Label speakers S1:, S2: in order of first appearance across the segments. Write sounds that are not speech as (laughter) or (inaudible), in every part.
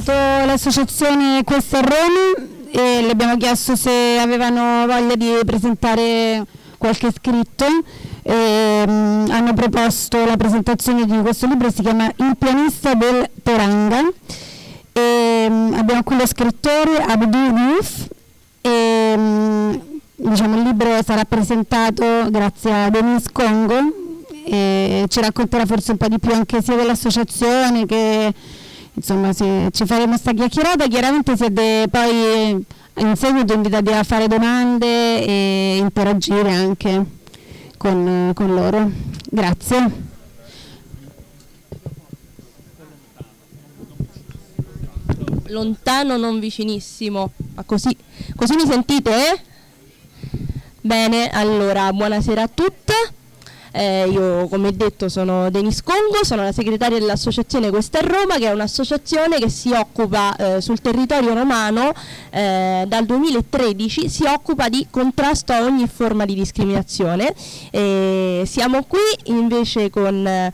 S1: contattato l'associazione Questa Roma e le abbiamo chiesto se avevano voglia di presentare qualche scritto. E, um, hanno proposto la presentazione di questo libro, si chiama Il pianista del Teranga. E, um, abbiamo qui lo scrittore Abdul Youth e um, diciamo, il libro sarà presentato grazie a Denise Congo e ci racconterà forse un po' di più anche sia dell'associazione che insomma se ci faremo questa chiacchierata chiaramente siete poi in seguito invitati a fare domande e interagire anche con, con loro. Grazie.
S2: Lontano non vicinissimo ma così, così mi sentite eh? bene allora buonasera a tutte eh, io come detto sono Denis Congo, sono la segretaria dell'associazione Questa è Roma che è un'associazione che si occupa eh, sul territorio romano eh, dal 2013 si occupa di contrasto a ogni forma di discriminazione. siamo qui invece con eh,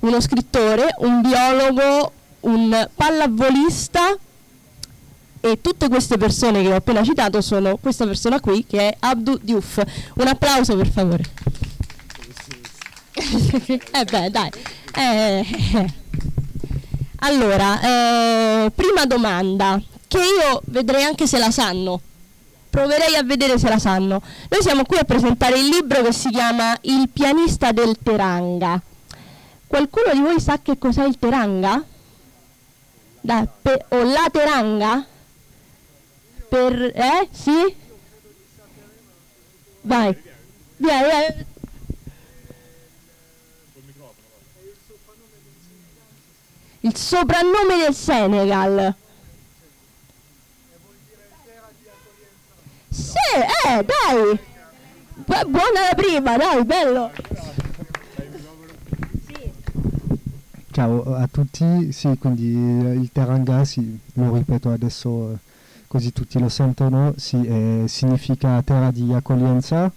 S2: uno scrittore, un biologo, un pallavolista e tutte queste persone che ho appena citato sono questa persona qui che è Abdu Diouf. Un applauso per favore. (laughs) eh beh, dai. Eh, allora, eh, prima domanda, che io vedrei anche se la sanno. Proverei a vedere se la sanno. Noi siamo qui a presentare il libro che si chiama Il pianista del Teranga. Qualcuno di voi sa che cos'è il Teranga? Da, pe, o la Teranga? Per, eh? Sì? Vai. Vai, vai. Il soprannome del Senegal. Sì, eh, dai. buona la prima, dai, bello.
S3: Ciao a tutti, sì, quindi il Teranga, sì, lo ripeto adesso così tutti lo sentono, sì, eh, significa terra di accoglienza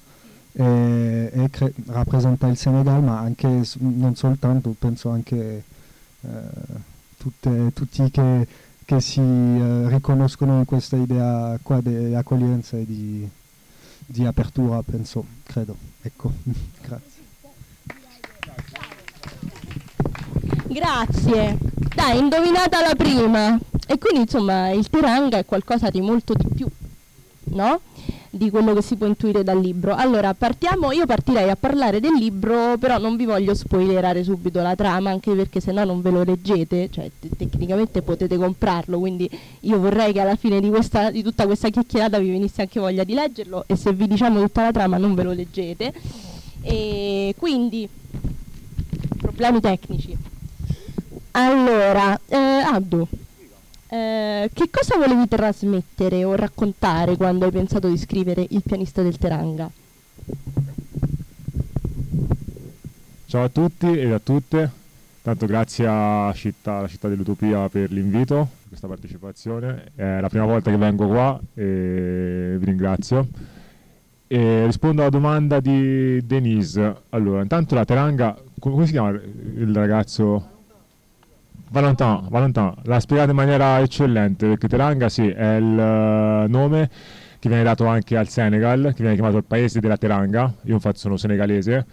S3: e, cre- rappresenta il Senegal, ma anche non soltanto, penso anche eh, tutte, tutti che, che si eh, riconoscono in questa idea qua di accoglienza e di, di apertura, penso, credo. Ecco, (laughs) grazie.
S2: Grazie. Dai, indovinata la prima. E quindi insomma il Tiranga è qualcosa di molto di più, no? Di quello che si può intuire dal libro. Allora, partiamo, io partirei a parlare del libro, però non vi voglio spoilerare subito la trama, anche perché se no non ve lo leggete, cioè te- tecnicamente potete comprarlo, quindi io vorrei che alla fine di, questa, di tutta questa chiacchierata vi venisse anche voglia di leggerlo e se vi diciamo tutta la trama non ve lo leggete. E quindi, problemi tecnici. Allora, eh, Abdu, eh, che cosa volevi trasmettere o raccontare quando hai pensato di scrivere Il pianista del Teranga?
S4: Ciao a tutti e a tutte, tanto grazie alla città, città dell'Utopia per l'invito, per questa partecipazione. È la prima volta che vengo qua e vi ringrazio. E rispondo alla domanda di Denise. Allora, intanto la Teranga, come si chiama il ragazzo? Valentin, Valentin l'ha spiegato in maniera eccellente perché Teranga sì, è il uh, nome che viene dato anche al Senegal, che viene chiamato il paese della Teranga. Io infatti sono senegalese,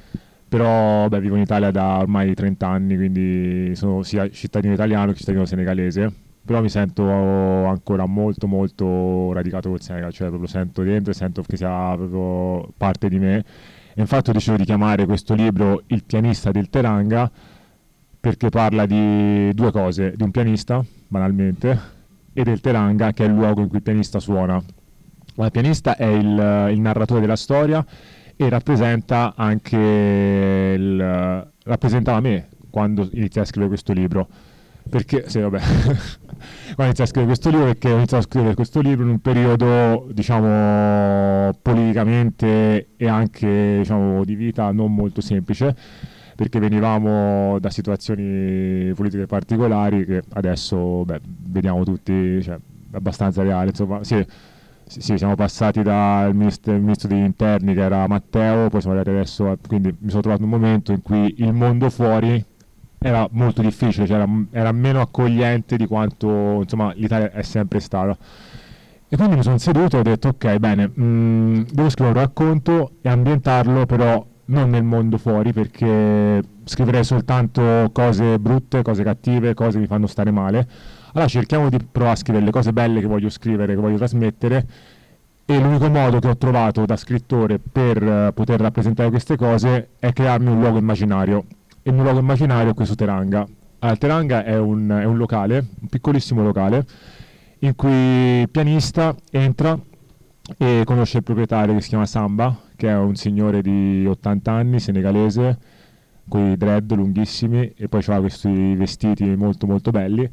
S4: però beh, vivo in Italia da ormai 30 anni, quindi sono sia cittadino italiano che cittadino senegalese. Però mi sento ancora molto molto radicato col Senegal, cioè proprio sento dentro e sento che sia proprio parte di me. E infatti ho deciso di chiamare questo libro Il pianista del Teranga perché parla di due cose, di un pianista, banalmente, e del Teranga, che è il luogo in cui il pianista suona. il pianista è il, il narratore della storia e rappresenta anche il, rappresentava me quando iniziai a scrivere questo libro. Perché, sì, vabbè, (laughs) quando iniziai a scrivere questo libro, perché ho iniziato a scrivere questo libro in un periodo, diciamo, politicamente e anche, diciamo, di vita non molto semplice perché venivamo da situazioni politiche particolari che adesso beh, vediamo tutti cioè, abbastanza reali. Insomma, sì, sì, siamo passati dal ministro, ministro, degli interni che era Matteo, poi siamo arrivati adesso, a, quindi mi sono trovato in un momento in cui il mondo fuori era molto difficile, cioè era, era, meno accogliente di quanto insomma, l'Italia è sempre stata. E quindi mi sono seduto e ho detto ok, bene, mh, mm, devo scrivere un racconto e ambientarlo però non nel mondo fuori perché scriverei soltanto cose brutte, cose cattive, cose che mi fanno stare male. Allora cerchiamo di provare a scrivere le cose belle che voglio scrivere, che voglio trasmettere e l'unico modo che ho trovato da scrittore per uh, poter rappresentare queste cose è crearmi un luogo immaginario e il mio luogo immaginario è questo Teranga. Allora, Teranga è un, è un locale, un piccolissimo locale in cui il pianista entra e conosce il proprietario che si chiama Samba, che è un signore di 80 anni, senegalese, con i dread lunghissimi e poi ha questi vestiti molto molto belli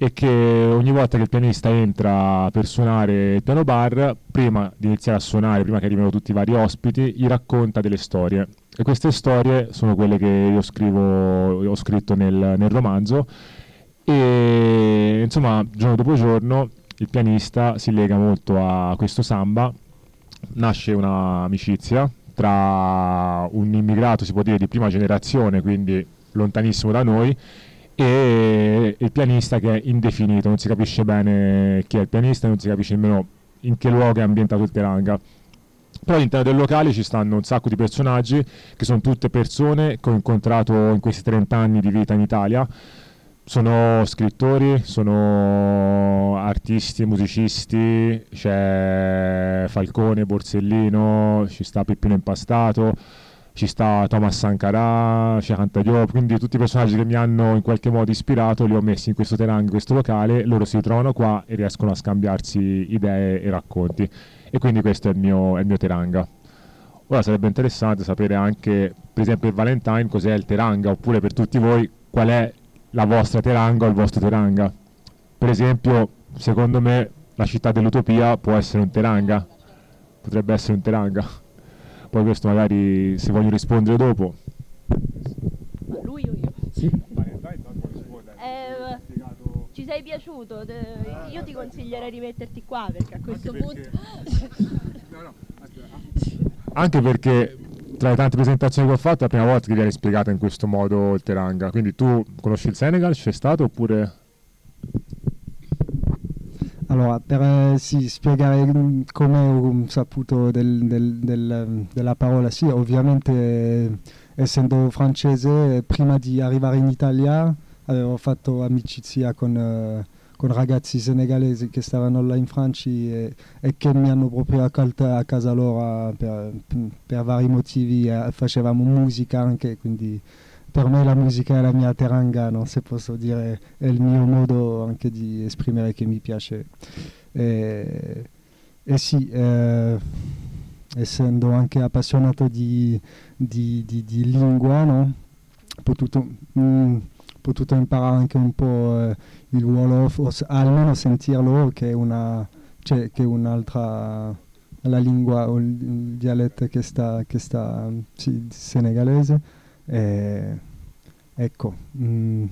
S4: e che ogni volta che il pianista entra per suonare il piano bar, prima di iniziare a suonare, prima che arrivino tutti i vari ospiti, gli racconta delle storie. E queste storie sono quelle che io scrivo, ho scritto nel, nel romanzo e insomma giorno dopo giorno il pianista si lega molto a questo samba, nasce un'amicizia tra un immigrato, si può dire, di prima generazione, quindi lontanissimo da noi, e il pianista che è indefinito, non si capisce bene chi è il pianista, non si capisce nemmeno in che luogo è ambientato il Teranga. Però all'interno del locale ci stanno un sacco di personaggi che sono tutte persone che ho incontrato in questi 30 anni di vita in Italia. Sono scrittori, sono artisti, musicisti, c'è Falcone, Borsellino, ci sta Peppino Impastato ci sta Thomas Sankara, Shekhan Diop, quindi tutti i personaggi che mi hanno in qualche modo ispirato li ho messi in questo terang, in questo locale, loro si trovano qua e riescono a scambiarsi idee e racconti. E quindi questo è il mio, è il mio teranga. Ora sarebbe interessante sapere anche, per esempio, il Valentine cos'è il teranga, oppure per tutti voi qual è la vostra teranga o il vostro teranga. Per esempio, secondo me la città dell'utopia può essere un teranga, potrebbe essere un teranga poi questo magari se voglio rispondere dopo.
S2: Lui o io?
S4: Sì.
S2: Eh, ci sei piaciuto? Io ti consiglierei di metterti qua perché a questo
S4: Anche
S2: punto... (laughs)
S4: no, no, Anche perché tra le tante presentazioni che ho fatto è la prima volta che viene spiegata in questo modo il Teranga. Quindi tu conosci il Senegal, c'è stato oppure...
S3: Allora, per eh, sì, spiegare mm, come ho saputo del, del, del, della parola, sì, ovviamente essendo francese, prima di arrivare in Italia avevo fatto amicizia con, eh, con ragazzi senegalesi che stavano là in Francia e, e che mi hanno proprio accolto a casa loro per, per vari motivi, eh, facevamo musica anche, quindi per me la musica è la mia teranga, non se posso dire, è il mio modo anche di esprimere che mi piace. E, e sì, eh, essendo anche appassionato di, di, di, di lingua, no? potuto, mm, potuto, imparare anche un po' eh, il Wolof, o almeno sentirlo che è, una, cioè, che è un'altra la lingua o il, il dialetto che sta, che sta sì, senegalese e, ecco, mh, mm,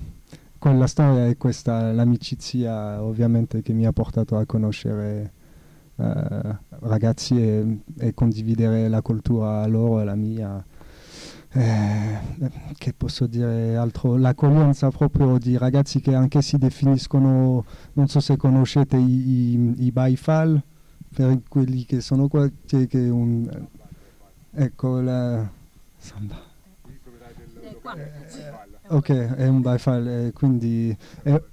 S3: quella storia è questa, l'amicizia ovviamente che mi ha portato a conoscere eh, ragazzi e, e, condividere la cultura loro e la mia. Eh, che posso dire altro? L'accoglienza proprio di ragazzi che anche si definiscono, non so se conoscete i, i, i Baifal, per quelli che sono qua, che, che un, ecco la samba. Eh, ok, è un byfall, eh, quindi eh,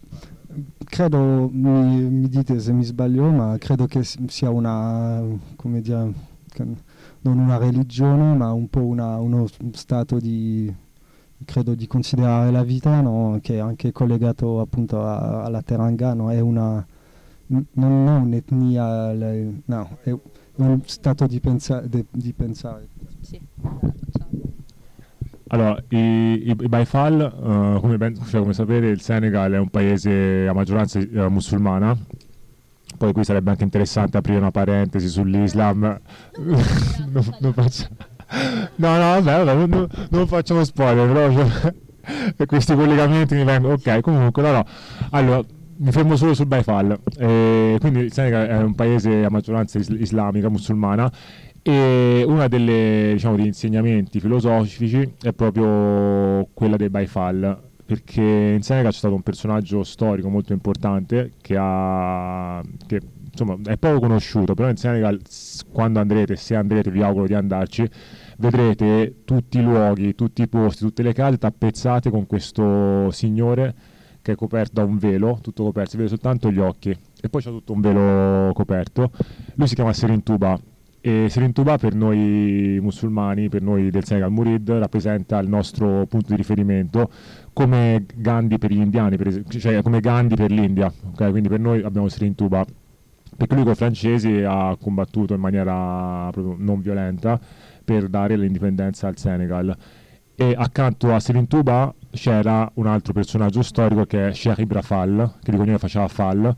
S3: credo, mi, mi, dite se mi sbaglio, ma credo che sia una, come dire, non una religione, ma un po' una, uno stato di, credo di considerare la vita, no? che è anche collegato appunto a, alla Teranga, no? è una, non è un'etnia, no, è un stato di, pensa- de, di pensare.
S2: Sì.
S4: Allora, i, i, i Baifal, uh, come, ben, cioè, come, sapete, il Senegal è un paese a maggioranza uh, musulmana. Poi qui sarebbe anche interessante aprire una parentesi sull'Islam. (laughs) non, non faccio... No, no, vabbè, vabbè non, non, facciamo spoiler, però cioè, (laughs) questi collegamenti mi vengono... Ok, comunque, no, no. Allora, mi fermo solo sul Baifal. Eh, quindi il Senegal è un paese a maggioranza is- islamica, musulmana, e uno diciamo, degli insegnamenti filosofici è proprio quella dei Baifal, perché in Senegal c'è stato un personaggio storico molto importante che, ha, che insomma, è poco conosciuto, però in Senegal quando andrete, se andrete, vi auguro di andarci, vedrete tutti i luoghi, tutti i posti, tutte le case tappezzate con questo signore che è coperto da un velo, tutto coperto, si vede soltanto gli occhi. E poi c'è tutto un velo coperto. Lui si chiama Serintuba e Serintuba per noi musulmani, per noi del Senegal Murid, rappresenta il nostro punto di riferimento come Gandhi per gli indiani, per esempio, cioè come Gandhi per l'India. Okay? Quindi per noi abbiamo Serintuba perché lui con i francesi ha combattuto in maniera non violenta per dare l'indipendenza al Senegal e accanto a Serintuba c'era un altro personaggio storico che è Cheikh Ibrafal, che di cognome faceva Fall,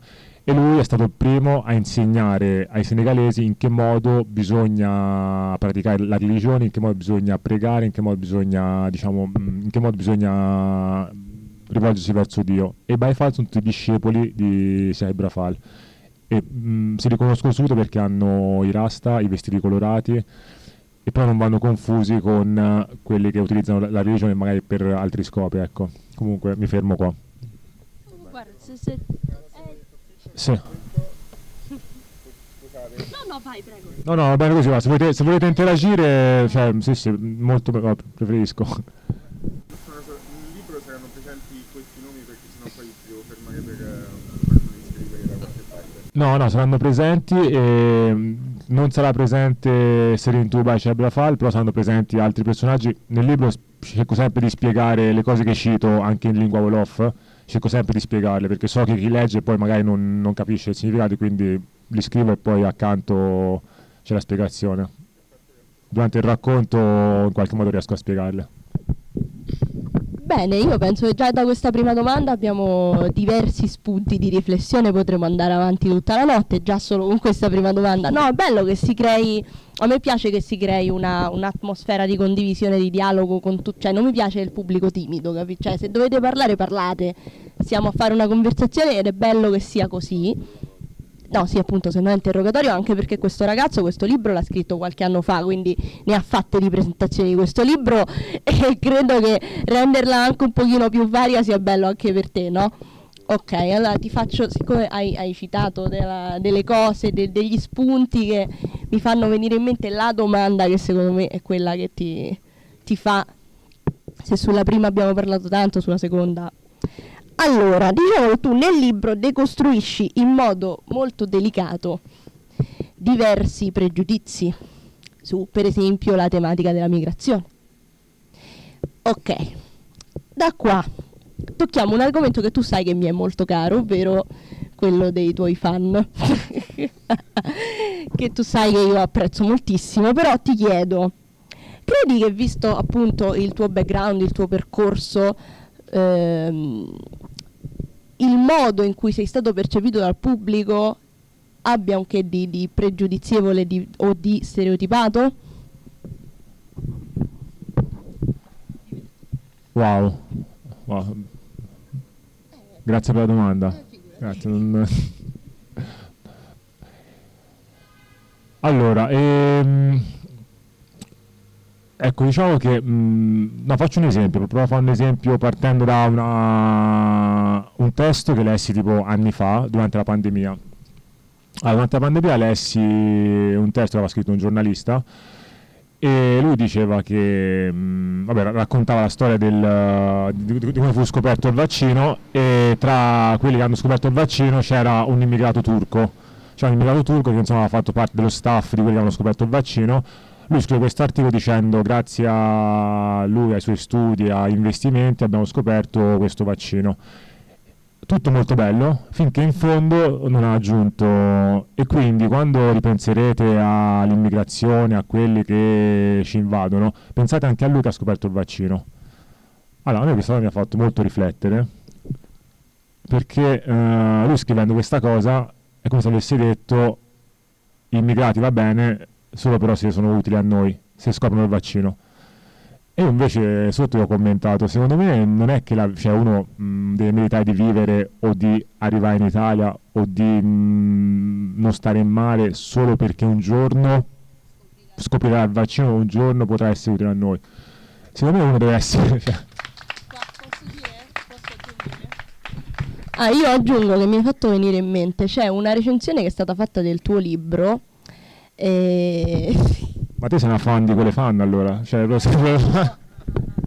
S4: e lui è stato il primo a insegnare ai senegalesi in che modo bisogna praticare la religione, in che modo bisogna pregare, in che modo bisogna, diciamo, mm, in che modo bisogna rivolgersi verso Dio. E Baifal sono tutti discepoli di Cheikh Ibrafal e mh, mm, si riconoscono subito perché hanno i rasta, i vestiti colorati e poi non vanno confusi con quelli che utilizzano la, la, religione magari per altri scopi, ecco. Comunque mi fermo qua.
S2: Guarda, se, se...
S4: Eh. Sì.
S2: No, no, vai, prego.
S4: No, no, va bene così, va. Se, volete, se volete interagire, cioè, sì, sì, molto no, preferisco.
S5: Nel libro saranno presenti questi nomi perché sennò poi devo fermare per di scrivere da qualche parte.
S4: No, no, saranno presenti e non sarà presente Serin Tuba e Cebrafal, però saranno presenti altri personaggi. Nel libro cerco sempre di spiegare le cose che cito anche in lingua Wolof, cerco sempre di spiegarle perché so che chi legge poi magari non, non capisce il significato, quindi li scrivo e poi accanto c'è la spiegazione. Durante il racconto in qualche modo riesco a spiegarle.
S2: Bene, io penso che già da questa prima domanda abbiamo diversi spunti di riflessione, potremo andare avanti tutta la notte già solo con questa prima domanda. No, è bello che si crei, a me piace che si crei una, un'atmosfera di condivisione, di dialogo con tutti, cioè non mi piace il pubblico timido, capi? Cioè se dovete parlare parlate, stiamo a fare una conversazione ed è bello che sia così No, sì, appunto, se no è interrogatorio, anche perché questo ragazzo questo libro l'ha scritto qualche anno fa, quindi ne ha fatte di presentazioni di questo libro (laughs) e credo che renderla anche un pochino più varia sia bello anche per te, no? Ok, allora ti faccio, siccome hai, hai citato della, delle cose, de, degli spunti che mi fanno venire in mente la domanda che secondo me è quella che ti, ti fa, se sulla prima abbiamo parlato tanto, sulla seconda allora, diciamo che tu nel libro decostruisci in modo molto delicato diversi pregiudizi su, per esempio, la tematica della migrazione. Ok, da qua tocchiamo un argomento che tu sai che mi è molto caro, ovvero quello dei tuoi fan, (laughs) che tu sai che io apprezzo moltissimo, però ti chiedo, credi che visto appunto il tuo background, il tuo percorso, ehm, il modo in cui sei stato percepito dal pubblico abbia un che di, di pregiudizievole di, o di stereotipato?
S4: Wow. Wow. Grazie per la domanda. Grazie. Allora, ehm, Ecco, diciamo che mh, no, faccio un esempio, provo a fare un esempio partendo da una, un testo che lessi tipo anni fa, durante la pandemia. Allora, durante la pandemia lessi un testo che aveva scritto un giornalista e lui diceva che, mh, mm, vabbè, raccontava la storia del, di, di, come fu scoperto il vaccino e tra quelli che hanno scoperto il vaccino c'era un immigrato turco, c'era un immigrato turco che insomma aveva fatto parte dello staff di quelli che hanno scoperto il vaccino lui scrive questo articolo dicendo grazie a lui, ai suoi studi, a investimenti abbiamo scoperto questo vaccino. Tutto molto bello, finché in fondo non ha aggiunto e quindi quando ripenserete all'immigrazione, a quelli che ci invadono, pensate anche a lui che ha scoperto il vaccino. Allora, a me questa cosa mi ha fatto molto riflettere, perché eh, lui scrivendo questa cosa è come se avesse detto immigrati va bene, solo però se sono utili a noi, se scoprono il vaccino. E io invece sotto ho commentato, secondo me non è che la, cioè uno mh, deve meritare di vivere o di arrivare in Italia o di mh, non stare in mare solo perché un giorno scoprirà il vaccino un giorno potrà essere utile a noi. Secondo me uno deve essere... Cioè,
S2: Ah, io aggiungo che mi hai fatto venire in mente, c'è una recensione che è stata fatta del tuo libro. E...
S4: Ma te sei una fan di quelle fan allora? Cioè.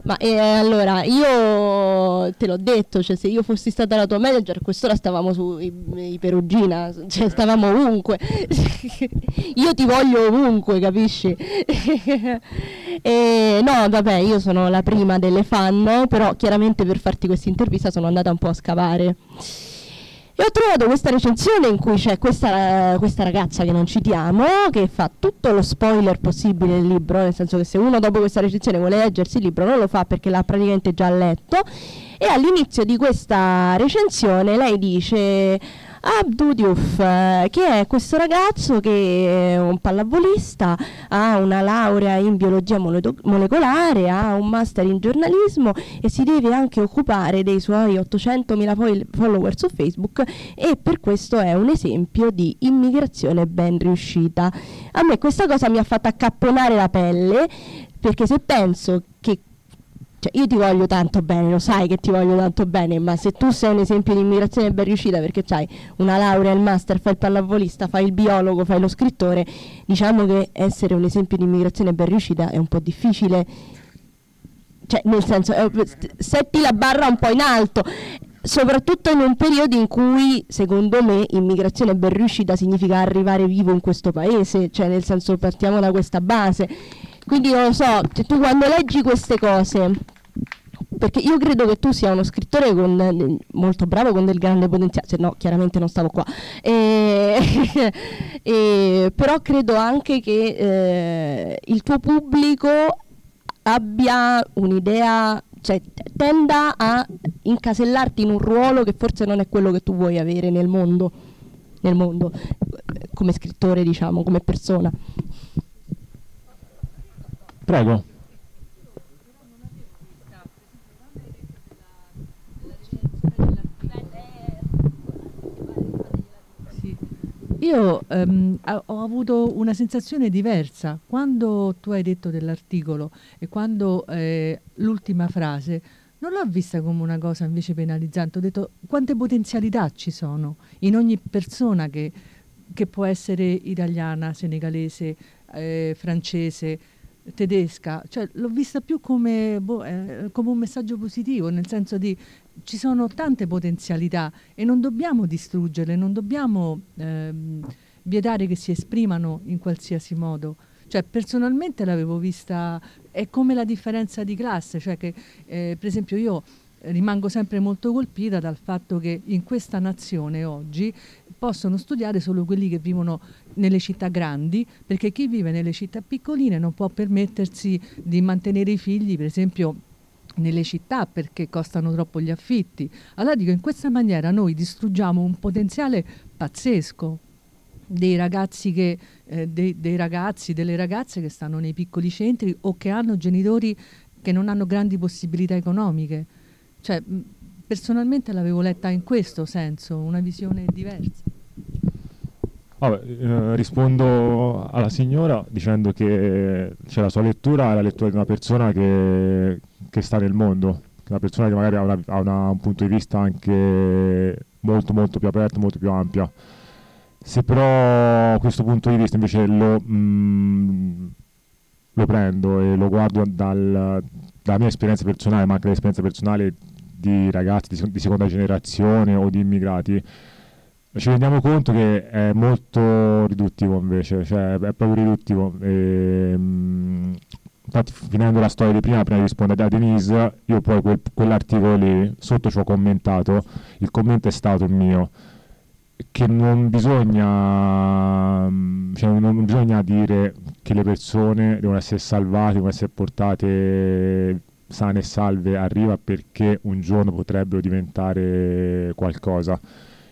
S2: Ma eh, allora, io te l'ho detto, cioè se io fossi stata la tua manager, quest'ora stavamo su i, i Perugina, cioè stavamo ovunque. (laughs) io ti voglio ovunque, capisci? (laughs) e, no, vabbè, io sono la prima delle fan, però chiaramente per farti questa intervista sono andata un po' a scavare. E ho trovato questa recensione in cui c'è questa, questa, ragazza che non citiamo, che fa tutto lo spoiler possibile del libro, nel senso che se uno dopo questa recensione vuole leggersi il libro non lo fa perché l'ha praticamente già letto. E all'inizio di questa recensione lei dice Abdu Diouf, eh, che è questo ragazzo che è un pallavolista, ha una laurea in biologia molecolare, ha un master in giornalismo e si deve anche occupare dei suoi 800.000 follower su Facebook e per questo è un esempio di immigrazione ben riuscita. A me questa cosa mi ha fatto accapponare la pelle perché se penso che cioè, io ti voglio tanto bene, lo sai che ti voglio tanto bene, ma se tu sei un esempio di immigrazione ben riuscita perché hai una laurea, il master, fai il pallavolista, fai il biologo, fai lo scrittore, diciamo che essere un esempio di immigrazione ben riuscita è un po' difficile. Cioè, nel senso, eh, setti la barra un po' in alto soprattutto in un periodo in cui secondo me immigrazione ben riuscita significa arrivare vivo in questo paese, cioè nel senso partiamo da questa base quindi non lo so, cioè, tu quando leggi queste cose, perché io credo che tu sia uno scrittore con, molto bravo, con del grande potenziale, se no chiaramente non stavo qua, e, (laughs) e, però credo anche che eh, il tuo pubblico abbia un'idea, cioè tenda a incasellarti in un ruolo che forse non è quello che tu vuoi avere nel mondo, nel mondo come scrittore diciamo, come persona.
S4: Prego.
S6: Io ehm, ho avuto una sensazione diversa. Quando tu hai detto dell'articolo e quando eh, l'ultima frase non l'ho vista come una cosa invece penalizzante, ho detto quante potenzialità ci sono in ogni persona che, che può essere italiana, senegalese, eh, francese, tedesca, cioè, l'ho vista più come, boh, eh, come, un messaggio positivo, nel senso di ci sono tante potenzialità e non dobbiamo distruggerle, non dobbiamo ehm, vietare che si esprimano in qualsiasi modo. Cioè, personalmente l'avevo vista, è come la differenza di classe, cioè che eh, per esempio io rimango sempre molto colpita dal fatto che in questa nazione oggi possono studiare solo quelli che vivono nelle città grandi, perché chi vive nelle città piccoline non può permettersi di mantenere i figli, per esempio nelle città perché costano troppo gli affitti. Allora dico, in questa maniera noi distruggiamo un potenziale pazzesco dei ragazzi, che, eh, dei, dei ragazzi, delle ragazze che stanno nei piccoli centri o che hanno genitori che non hanno grandi possibilità economiche. Cioè, personalmente l'avevo letta in questo senso, una visione diversa.
S4: Vabbè, eh, rispondo alla signora dicendo che cioè, la sua lettura è la lettura di una persona che, che sta nel mondo, una persona che magari ha, una, ha una, un punto di vista anche molto molto più aperto, molto più ampio. Se però questo punto di vista invece lo, mm, lo prendo e lo guardo dal, dalla mia esperienza personale, ma anche dall'esperienza personale di ragazzi di, di seconda generazione o di immigrati, ci rendiamo conto che è molto riduttivo invece, cioè è proprio riduttivo. E, mh, infatti finendo la storia di prima, prima di rispondere a Denise, io poi quel, quell'articolo lì, sotto ci ho commentato, il commento è stato il mio, che non bisogna, cioè non bisogna dire che le persone devono essere salvate, devono essere portate sane e salve a riva perché un giorno potrebbero diventare qualcosa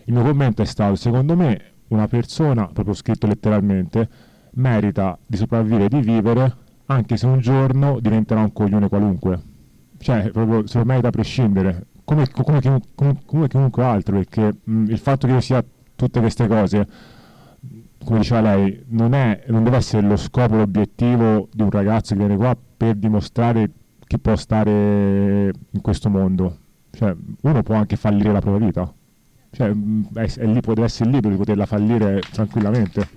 S4: il mio commento è stato, secondo me, una persona, proprio scritto letteralmente, merita di sopravvivere e di vivere anche se un giorno diventerà un coglione qualunque. Cioè, proprio se lo merita a prescindere, come, come, come, come chiunque altro, perché mh, il fatto che io sia tutte queste cose, come diceva lei, non, è, non deve essere lo scopo, l'obiettivo di un ragazzo che viene qua per dimostrare che può stare in questo mondo. Cioè, uno può anche fallire la propria vita Cioè, è, è lì, può essere libero di poterla fallire tranquillamente.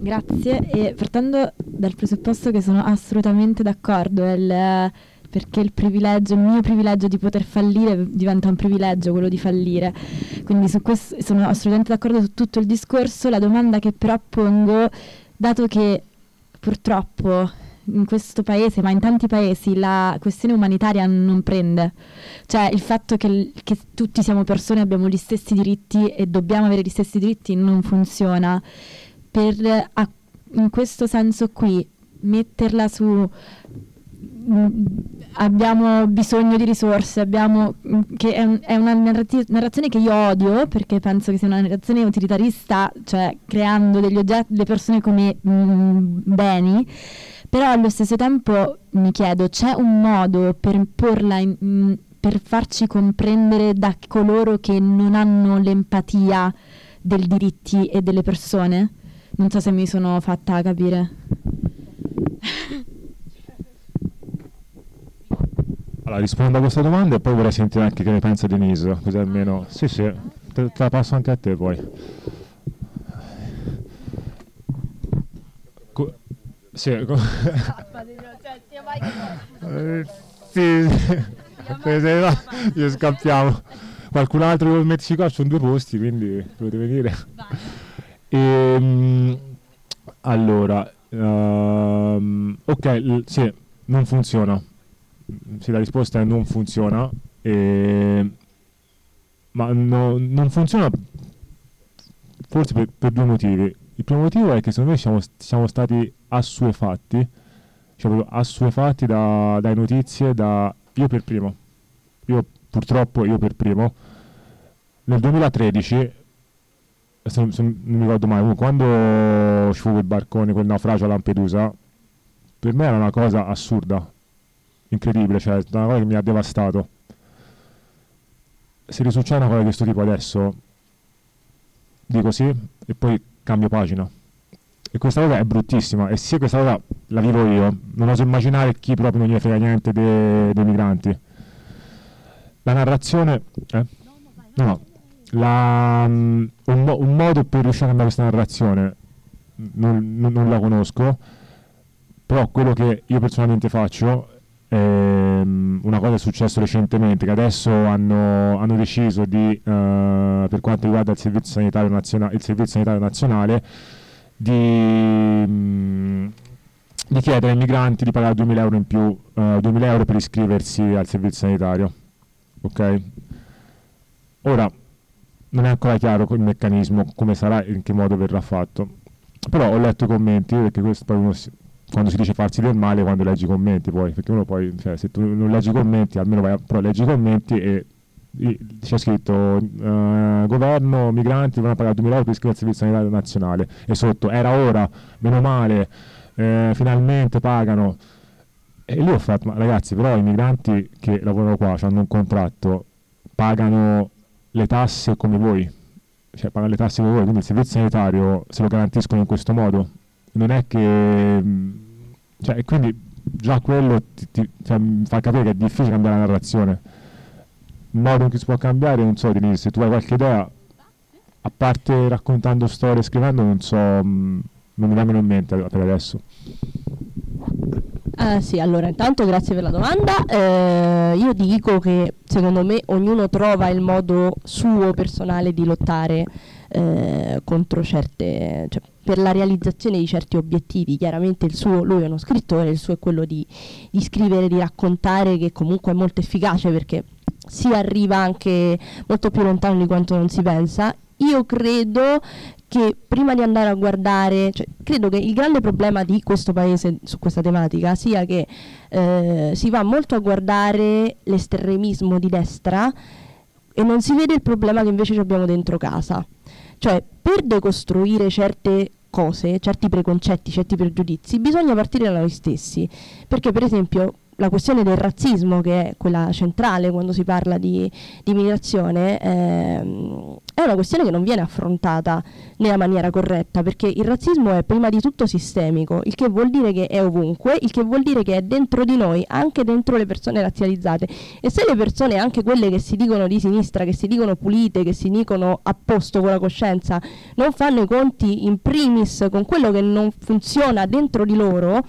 S7: Grazie e partendo dal presupposto che sono assolutamente d'accordo il- perché il privilegio, il mio privilegio di poter fallire diventa un privilegio quello di fallire. Quindi su questo sono assolutamente d'accordo su tutto il discorso. La domanda che però pongo, dato che purtroppo in questo paese, ma in tanti paesi, la questione umanitaria non prende. Cioè il fatto che, che tutti siamo persone, abbiamo gli stessi diritti e dobbiamo avere gli stessi diritti non funziona. Per, a- in questo senso qui, metterla su abbiamo bisogno di risorse, abbiamo, mm, che è, è una narrati- narrazione che io odio perché penso che sia una narrazione utilitarista, cioè creando degli oggetti, le persone come mm, beni, però allo stesso tempo mi chiedo, c'è un modo per porla in- mm, per farci comprendere da coloro che non hanno l'empatia dei diritti e delle persone? Non so se mi sono fatta capire. (laughs)
S4: Allora, rispondo a questa domanda e poi vorrei sentire anche che ne pensa Denise, così almeno... Sì, sì, te, te la passo anche a te poi. Co- sì, co- Eh, sì, io scappiamo. Qualcun altro vuole metterci qua, sono due posti, quindi dovete venire. Ehm, allora, ehm, ok, l- sì, non funziona. Sì, la risposta è non funziona. e- ma no- non funziona forse per, per due motivi. Il primo motivo è che secondo me siamo, siamo stati assuefatti, cioè assuefatti da, dalle notizie, da io per primo. Io purtroppo, io per primo, nel 2013, adesso non, se- non mi ricordo mai, quando ci fu quel barcone, quel naufragio a Lampedusa, per me era una cosa assurda, incredibile, cioè una cosa che mi ha devastato. Se risuccede una cosa di questo tipo adesso, dico sì e poi cambio pagina. E questa cosa è bruttissima e se questa cosa la vivo io, non oso immaginare chi proprio non gli frega niente de- dei migranti. La narrazione... Eh? No, no. La, mm, un, un modo per riuscire a cambiare questa narrazione non, non- non la conosco, però quello che io personalmente faccio Ehm, una cosa è successo recentemente che adesso hanno, hanno deciso di, eh, per quanto riguarda il servizio sanitario, naziona- il servizio sanitario nazionale di, mm, di chiedere ai migranti di pagare 2000 euro in più, eh, 2000 euro per iscriversi al servizio sanitario. Ok? Ora non è ancora chiaro il meccanismo, come sarà e in che modo verrà fatto. Però ho letto i commenti, perché questo poi uno quando si dice farsi del male, quando leggi i commenti poi, perché uno poi, cioè, se tu non leggi i commenti, almeno vai a, però leggi i commenti e i- c'è scritto eh, governo, migranti vanno a pagare 2000 euro per iscriversi al servizio sanitario nazionale e sotto era ora, meno male, eh, finalmente pagano. E lì ho fatto, ma ragazzi, però i migranti che lavorano qua, hanno un contratto, pagano le tasse come voi, cioè pagano le tasse come voi, quindi il servizio sanitario se lo garantiscono in questo modo. Non è che... mh, Cioè, e quindi già quello ti, ti- cioè, fa capire che è difficile cambiare la narrazione. Il modo in cui si può cambiare, non so, Denise, se tu hai qualche idea, a parte raccontando storie, scrivendo, non so, mh, non mi vengono in mente per adesso.
S2: Ah, sì, allora intanto grazie per la domanda. Eh, io dico che secondo me ognuno trova il modo suo personale di lottare eh, contro certe, cioè, per la realizzazione di certi obiettivi. Chiaramente il suo, lui è uno scrittore, il suo è quello di, di scrivere, di raccontare, che comunque è molto efficace perché si arriva anche molto più lontano di quanto non si pensa. Io credo che prima di andare a guardare, cioè, credo che il grande problema di questo paese su questa tematica sia che eh, si va molto a guardare l'estremismo di destra e non si vede il problema che invece abbiamo dentro casa. Cioè, per decostruire certe cose, certi preconcetti, certi pregiudizi, bisogna partire da noi stessi. Perché, per esempio, la questione del razzismo, che è quella centrale quando si parla di, di migrazione, ehm, è una questione che non viene affrontata nella maniera corretta, perché il razzismo è prima di tutto sistemico, il che vuol dire che è ovunque, il che vuol dire che è dentro di noi, anche dentro le persone razzializzate. E se le persone, anche quelle che si dicono di sinistra, che si dicono pulite, che si dicono a posto con la coscienza, non fanno i conti in primis con quello che non funziona dentro di loro,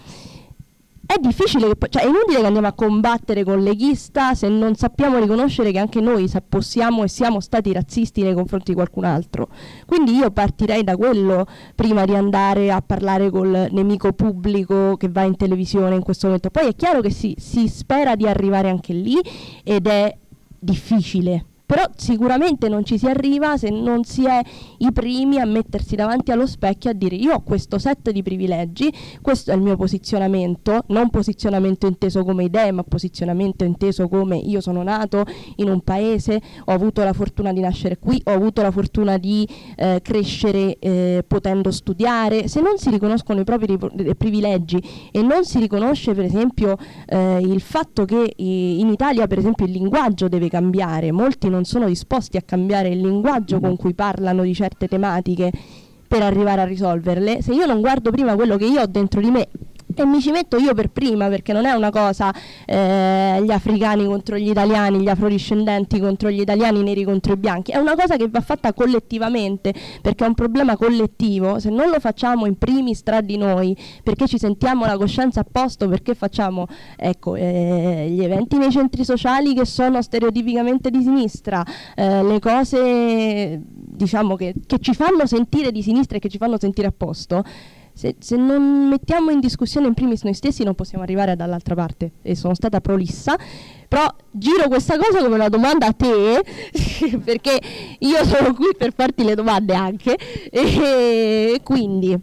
S2: è difficile, che, cioè è inutile che andiamo a combattere con leghista se non sappiamo riconoscere che anche noi possiamo e siamo stati razzisti nei confronti di qualcun altro. Quindi io partirei da quello prima di andare a parlare col nemico pubblico che va in televisione in questo momento. Poi è chiaro che si, si spera di arrivare anche lì ed è difficile però sicuramente non ci si arriva se non si è i primi a mettersi davanti allo specchio a dire io ho questo set di privilegi, questo è il mio posizionamento, non posizionamento inteso come idee, ma posizionamento inteso come io sono nato in un paese, ho avuto la fortuna di nascere qui, ho avuto la fortuna di eh, crescere eh, potendo studiare, se non si riconoscono i propri rip- privilegi e non si riconosce per esempio eh, il fatto che in Italia per esempio il linguaggio deve cambiare, molti non non sono disposti a cambiare il linguaggio con cui parlano di certe tematiche per arrivare a risolverle, se io non guardo prima quello che io ho dentro di me e mi ci metto io per prima perché non è una cosa eh, gli africani contro gli italiani, gli afrodiscendenti contro gli italiani, i neri contro i bianchi, è una cosa che va fatta collettivamente perché è un problema collettivo, se non lo facciamo in primis tra di noi perché ci sentiamo la coscienza a posto, perché facciamo ecco, eh, gli eventi nei centri sociali che sono stereotipicamente di sinistra, eh, le cose diciamo che, che ci fanno sentire di sinistra e che ci fanno sentire a posto, se, se, non mettiamo in discussione in primis noi stessi non possiamo arrivare dall'altra parte. E sono stata prolissa. Però giro questa cosa come una domanda a te (laughs) perché io sono qui per farti le domande anche. E quindi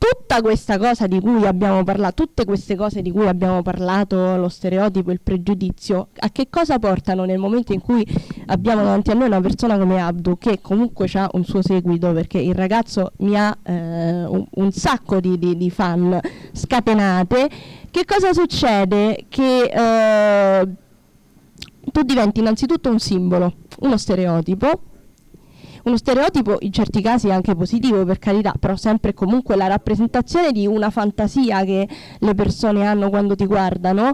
S2: tutta questa cosa di cui abbiamo parlato, tutte queste cose di cui abbiamo parlato, lo stereotipo, il pregiudizio, a che cosa portano nel momento in cui abbiamo davanti a noi una persona come Abdu che comunque ha un suo seguito perché il ragazzo mi ha eh, un, un, sacco di, di, di, fan scatenate, che cosa succede? Che eh, tu diventi innanzitutto un simbolo, uno stereotipo uno stereotipo in certi casi anche positivo per carità, però sempre comunque la rappresentazione di una fantasia che le persone hanno quando ti guardano.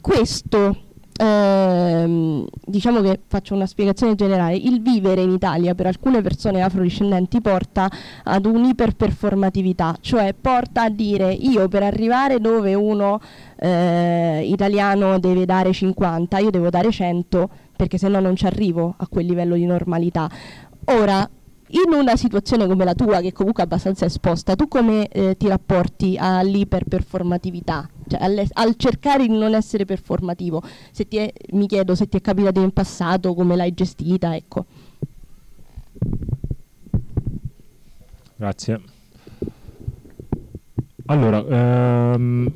S2: Questo Ehm, diciamo che faccio una spiegazione generale, il vivere in Italia per alcune persone afrodiscendenti porta ad un'iperperformatività, cioè porta a dire io per arrivare dove uno eh, italiano deve dare 50, io devo dare 100 perché se no non ci arrivo a quel livello di normalità. Ora, in una situazione come la tua, che comunque è abbastanza esposta, tu come eh, ti rapporti all'iperperformatività? Cioè al, al, cercare di non essere performativo? È, mi chiedo se ti è capitato in passato, come l'hai gestita, ecco.
S4: Grazie. Allora, ehm,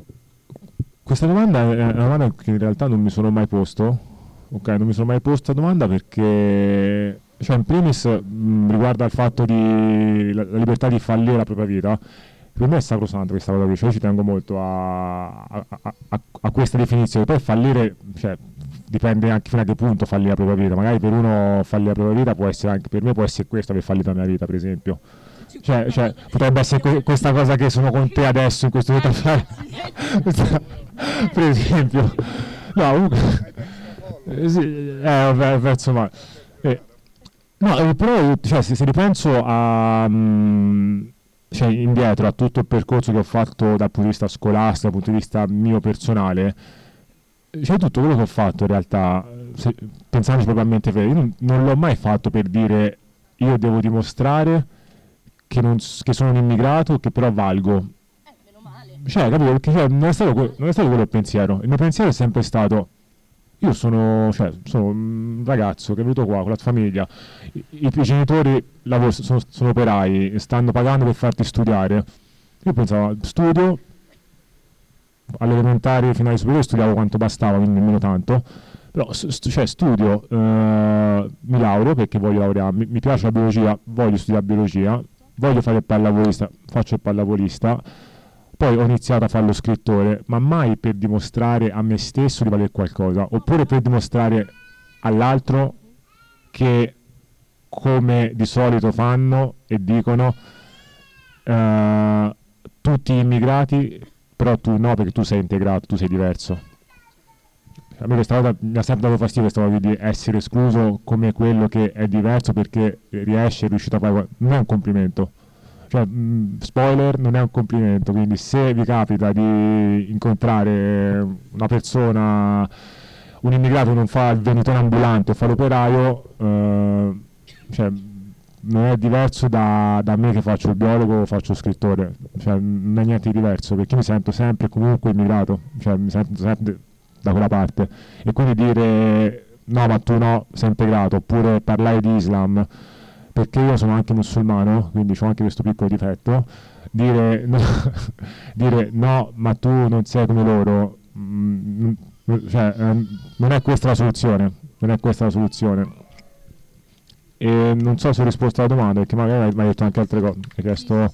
S4: questa domanda è una domanda che in realtà non mi sono mai posto Ok, non mi sono mai posto la domanda perché, cioè, in primis, mh, riguardo al fatto di la, la, libertà di fallire la propria vita, per me è sacrosanto questa cosa qui, cioè io ci tengo molto a, a, a, a questa definizione. Poi fallire, cioè, dipende anche fino a che punto fallire la propria vita. Magari per uno fallire la propria vita può essere anche, per me può essere questo aver fallito la mia vita, per esempio. Cioè, cioè, potrebbe essere que- questa cosa che sono con te adesso in questo momento per esempio. No, comunque. Eh, sì, eh, penso male. Eh, no, eh, però cioè, se, se, ripenso a, um, cioè, indietro a tutto il percorso che ho fatto dal punto di vista scolastico, dal punto di vista mio personale, cioè tutto quello che ho fatto in realtà, se, pensandoci probabilmente io non, non, l'ho mai fatto per dire io devo dimostrare che, non, che sono un immigrato, che però valgo. Eh, cioè, capito? Perché cioè, non, è stato, non è stato quello il pensiero. Il mio pensiero è sempre stato io sono, cioè, sono, un ragazzo che è venuto qua con la famiglia, i, i tuoi genitori lavoro, sono, sono, operai, stanno pagando per farti studiare. Io pensavo, studio, alle elementari fino alle superiori studiavo quanto bastava, quindi nemmeno tanto. Però st- cioè, studio, eh, mi laureo perché voglio laureare, mi, mi piace la biologia, voglio studiare biologia, voglio fare il pallavolista, faccio il pallavolista poi ho iniziato a fare lo scrittore, ma mai per dimostrare a me stesso di valere qualcosa, oppure per dimostrare all'altro che come di solito fanno e dicono eh, tutti immigrati, però tu no perché tu sei integrato, tu sei diverso. A me questa cosa mi ha sempre dato fastidio questa cosa di essere escluso come quello che è diverso perché riesce, è riuscito a fare... Non è un complimento. Cioè, mh, spoiler, non è un complimento, quindi se vi capita di incontrare una persona, un immigrato non fa il venditore ambulante o fa l'operaio, eh, cioè, non è diverso da, da, me che faccio il biologo o faccio scrittore, cioè, non è niente di diverso perché mi sento sempre comunque immigrato, cioè, mi sento sempre da quella parte. E quindi dire no ma tu no, sei integrato, oppure parlare di Islam perché io sono anche musulmano, quindi ho anche questo piccolo difetto, dire no, (laughs) dire, no ma tu non sei come loro, mm, cioè, eh, non è questa la soluzione, non è questa la soluzione. E non so se ho risposto alla domanda, perché magari mi hai detto anche altre cose. Hai chiesto...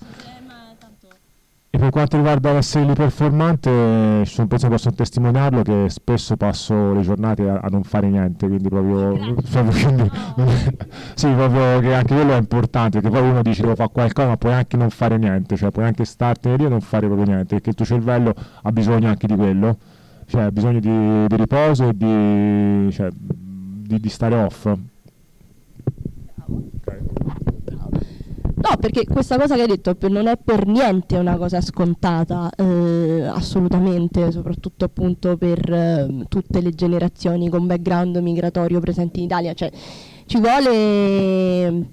S4: E per quanto riguarda l'essere lì performante, ci sono persone che possono testimoniarlo che spesso passo le giornate a, a non fare niente, quindi proprio, proprio quindi, (laughs) sì, proprio che anche quello è importante, perché poi uno dice devo fare qualcosa, ma puoi anche non fare niente, cioè puoi anche startene lì e non fare proprio niente, perché il tuo cervello ha bisogno anche di quello, cioè ha bisogno di, di riposo e di, cioè, di, di stare off.
S2: No, perché questa cosa che hai detto non è per niente una cosa scontata, eh, assolutamente, soprattutto appunto per eh, tutte le generazioni con background migratorio presenti in Italia. Cioè, ci vuole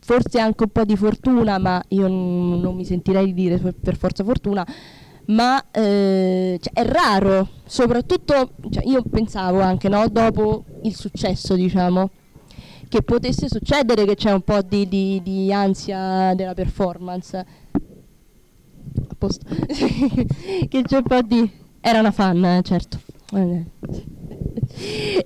S2: forse anche un po' di fortuna, ma io n- non mi sentirei di dire per forza fortuna, ma eh, cioè, è raro, soprattutto cioè, io pensavo anche no, dopo il successo, diciamo che potesse succedere che c'è un po' di, di, di ansia della performance. A posto. (laughs) che c'è un po' di... Era una fan, eh, certo.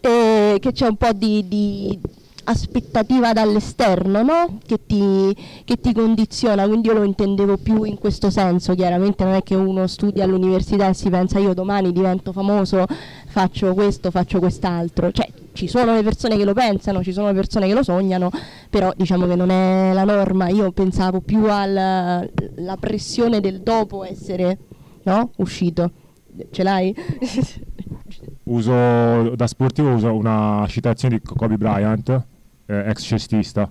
S2: Eh, che c'è un po' di, di aspettativa dall'esterno, no? Che ti, che ti, condiziona, quindi io lo intendevo più in questo senso, chiaramente non è che uno studia all'università e si pensa io domani divento famoso, faccio questo, faccio quest'altro, cioè ci sono le persone che lo pensano, ci sono le persone che lo sognano, però diciamo che non è la norma. Io pensavo più alla pressione del dopo essere no? uscito. Ce l'hai? (laughs)
S4: uso da sportivo uso una citazione di Kobe Bryant, eh, ex cestista.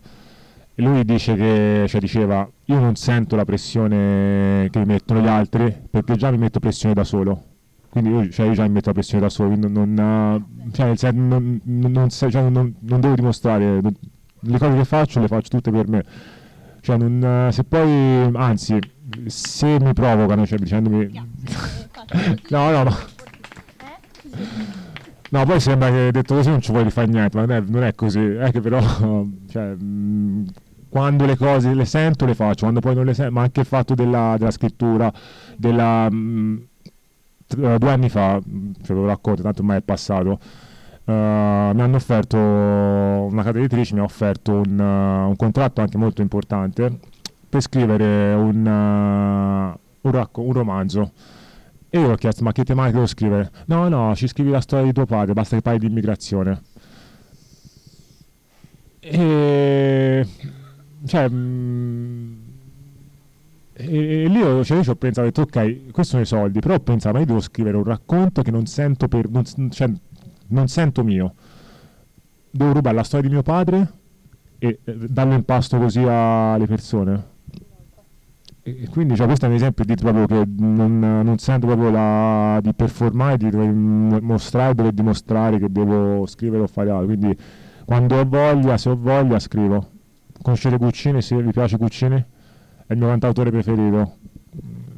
S4: E lui dice che, cioè diceva, io non sento la pressione che mi mettono gli altri perché già mi metto pressione da solo quindi io, cioè, io già mi metto la pressione da solo, non, non, cioè, non, non, cioè, non, devo dimostrare, le cose che faccio le faccio tutte per me. Cioè, se poi, anzi, se mi provocano, cioè dicendomi... (laughs) no, no, no. No, poi sembra che detto così non ci vuoi fare niente, ma non è, non è così, è che però, (laughs) cioè, quando le cose le sento le faccio, quando poi non le sento, ma anche il fatto della, della scrittura, della... Due anni fa, ce lo racconto, tanto ormai è passato, uh, mi hanno offerto, una casa editrice mi ha offerto un, uh, un, contratto anche molto importante per scrivere un, uh, un, racco- un romanzo. E io ho chiesto, ma che tematica devo scrivere? No, no, ci scrivi la storia di tuo padre, basta che parli di immigrazione. E... Cioè... Mh, mm, e, e lì ho, cioè, io ci ho pensato, ho detto, ok, questi sono i soldi, però ho pensato, ma io devo scrivere un racconto che non sento, per, non, cioè, non sento mio. Devo rubare la storia di mio padre e eh, darlo in pasto così alle persone. E, quindi cioè, questo è un esempio di proprio che non, non sento proprio la, di performare, di dover mostrare, dover dimostrare che devo scrivere o fare altro. Quindi quando ho voglia, se ho voglia, scrivo. Conoscete Guccini? Se vi piace Guccini? è il mio cantautore preferito.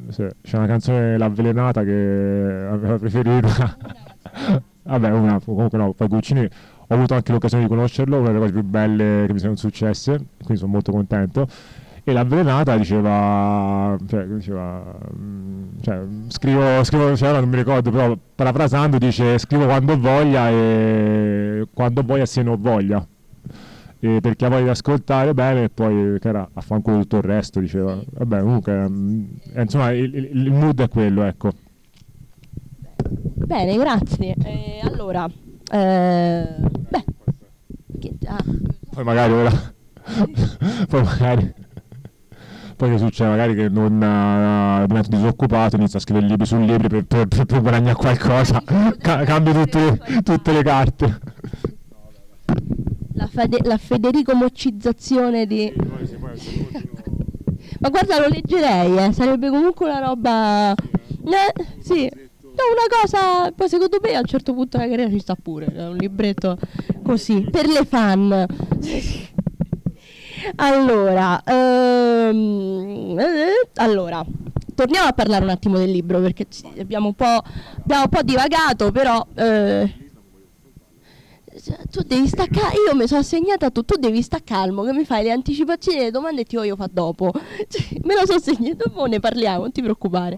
S4: Sì, c'è una canzone L'avvelenata che aveva preferito. (laughs) Vabbè, una, comunque no, poi Guccini ho avuto anche l'occasione di conoscerlo, una delle cose più belle che mi sono successe, quindi sono molto contento. E l'avvelenata diceva, cioè, diceva, mm, cioè, scrivo, scrivo cioè, non mi ricordo, però parafrasando dice scrivo quando voglia e quando voglia se non voglia. e perché ha voglia di ascoltare bene e poi che era a fanculo tutto il resto diceva vabbè comunque mm, eh, insomma il, il- il mood è quello ecco
S2: Bene, grazie. Eh, allora, eh, beh, che- ah,
S4: poi magari ora (laughs) poi magari poi che succede magari che non eh, divento disoccupato inizio a scrivere libri su libri per, per, per, per guadagnare qualcosa. (laughs) Ca- cambio tutte, tutte le carte.
S2: La, fede- la Federico Moccizzazione di... Ma guarda, lo leggerei, eh, sarebbe comunque una roba... Eh, sì. No, una cosa, poi secondo me a un certo punto la carriera ci sta pure, è un libretto così, per le fan. Allora, ehm, eh, allora, torniamo a parlare un attimo del libro perché ci- abbiamo un po', abbiamo un po' divagato, però... eh, tu devi stare ca- io mi sono segnata tu, tu devi stare calmo che mi fai le anticipazioni delle domande e ti voglio fare dopo. (laughs) Cioè, me lo sono segnato, dopo ne parliamo, non ti preoccupare.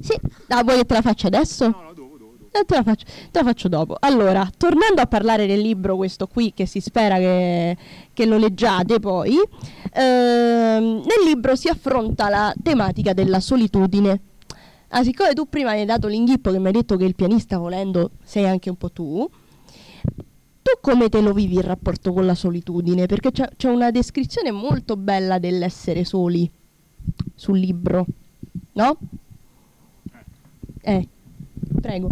S2: Sì, ah, vuoi che te la faccia adesso? No, no, dopo, dopo. Te la, faccio, te la faccio dopo. Allora, tornando a parlare del libro, questo qui, che si spera che, che lo leggiate poi, ehm, nel libro si affronta la tematica della solitudine. Ah, siccome tu prima mi hai dato l'inghippo che mi hai detto che il pianista volendo sei anche un po' tu, tu come te lo vivi il rapporto con la solitudine? Perché c'è, c'è una descrizione molto bella dell'essere soli sul libro, no? Eh, prego.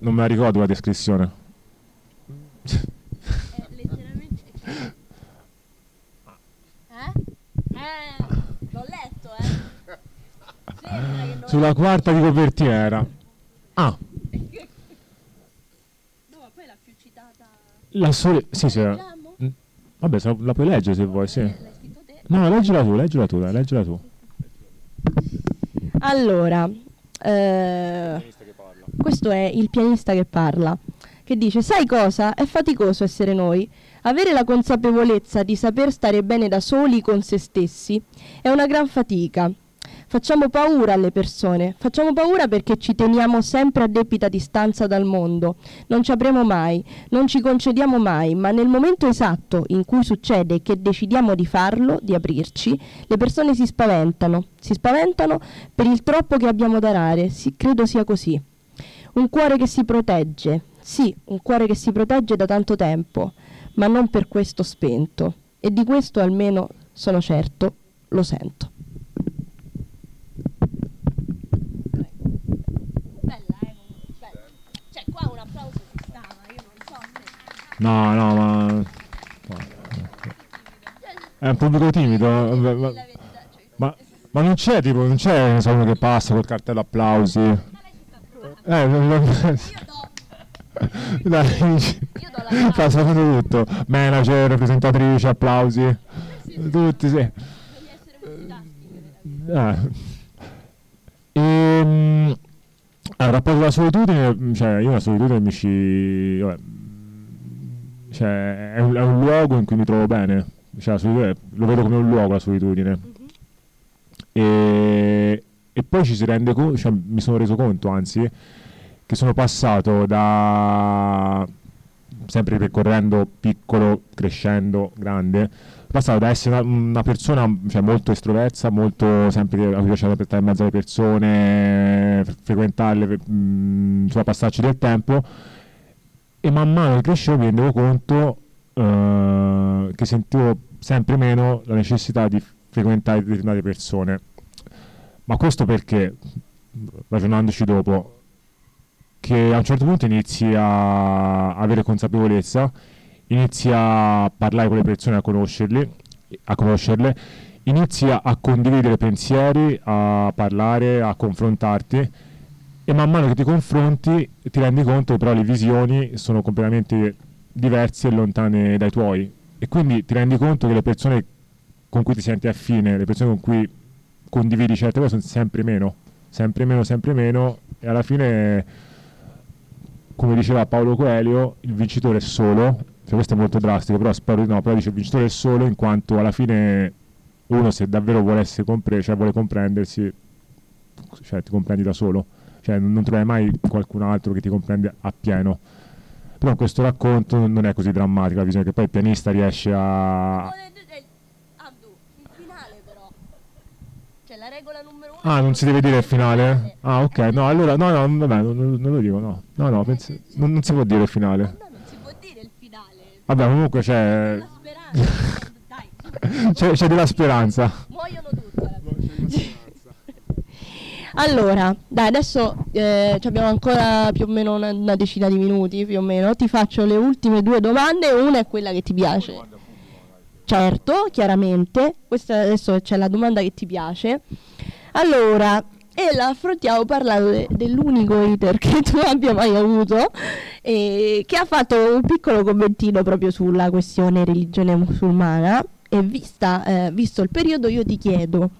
S4: non me la ricordo la descrizione
S2: Eh? Eh, l'ho letto, eh.
S4: Sulla quarta di copertina ah
S2: No, ma poi la più citata.
S4: la sole sì sì? Mm, vabbè la, puoi leggere se vuoi sì
S2: te?
S4: no leggila tu leggila tu dai leggila tu
S2: Allora, eh, questo è il pianista che parla, che dice, sai cosa? È faticoso essere noi. Avere la consapevolezza di saper stare bene da soli con se stessi è una gran fatica. Facciamo paura alle persone, facciamo paura perché ci teniamo sempre a debita distanza dal mondo, non ci apriamo mai, non ci concediamo mai, ma nel momento esatto in cui succede che decidiamo di farlo, di aprirci, le persone si spaventano, si spaventano per il troppo che abbiamo da dare, sì, credo sia così. Un cuore che si protegge, sì, un cuore che si protegge da tanto tempo, ma non per questo spento, e di questo almeno sono certo, lo sento. Bella, eh? Bella. Cioè, qua un applauso ci stava, io non so se...
S4: no no ma è un pubblico timido vabbè, ma, ma, (laughs) ma non c'è tipo non c'è uno che passa col cartello applausi eh non- non- dai dici.
S2: Io do la
S4: Fa (laughs) sapendo tutto. Manager, presentatrice, applausi. Tutti, sì. Ah. Ehm, allora, rapporto alla solitudine, cioè io la solitudine mi ci... vabbè, cioè, è un, è un luogo in cui mi trovo bene. Cioè, lo vedo come un luogo la solitudine. E, e poi ci si rende conto, cioè, mi sono reso conto anzi, che sono passato da sempre percorrendo piccolo, crescendo, grande, passato da essere una, una persona cioè, molto estroversa, molto sempre a cui piaceva stare in mezzo alle persone, fre- frequentarle, mh, insomma, passarci del tempo. E man mano che crescevo mi rendevo conto eh, che sentivo sempre meno la necessità di frequentare determinate persone. Ma questo perché, ragionandoci dopo, che a un certo punto inizi a avere consapevolezza, inizi a parlare con le persone, a conoscerli, a conoscerle, inizi a, a condividere pensieri, a parlare, a confrontarti e man mano che ti confronti ti rendi conto che però le visioni sono completamente diverse e lontane dai tuoi. E quindi ti rendi conto che le persone con cui ti senti affine, le persone con cui condividi certe cose sempre meno, sempre meno, sempre meno e alla fine come diceva Paolo Coelho, il vincitore è solo, cioè questo è molto drastico, però spero di no, però dice il vincitore è solo in quanto alla fine uno se davvero vuole essere compre- cioè vuole comprendersi, cioè ti comprendi da solo, cioè non, troverai mai qualcun altro che ti comprende appieno. Però questo racconto non è così drammatica la visione che poi il pianista riesce a...
S2: Abdu, il finale però. Cioè la regola numero uno.
S4: Ah, non si deve dire il finale? Ah, ok, no, allora, no, no, vabbè, non, non lo dico, no. No, no, penso- non, non si può dire il finale.
S2: No, non si può dire il finale.
S4: Vabbè, comunque c'è...
S2: La speranza. Dai,
S4: C'è, c'è della speranza.
S2: muoiono tutti. Allora, dai, adesso eh, ci abbiamo ancora più o meno una, una decina di minuti, più o meno. Ti faccio le ultime due domande, una è quella che ti piace. Certo, chiaramente. Questa adesso c'è la domanda che ti piace. Allora, e la affrontiamo parlando de- dell'unico hater che tu abbia mai avuto, e che ha fatto un piccolo commentino proprio sulla questione religione musulmana. E vista, eh, visto il periodo, io ti chiedo,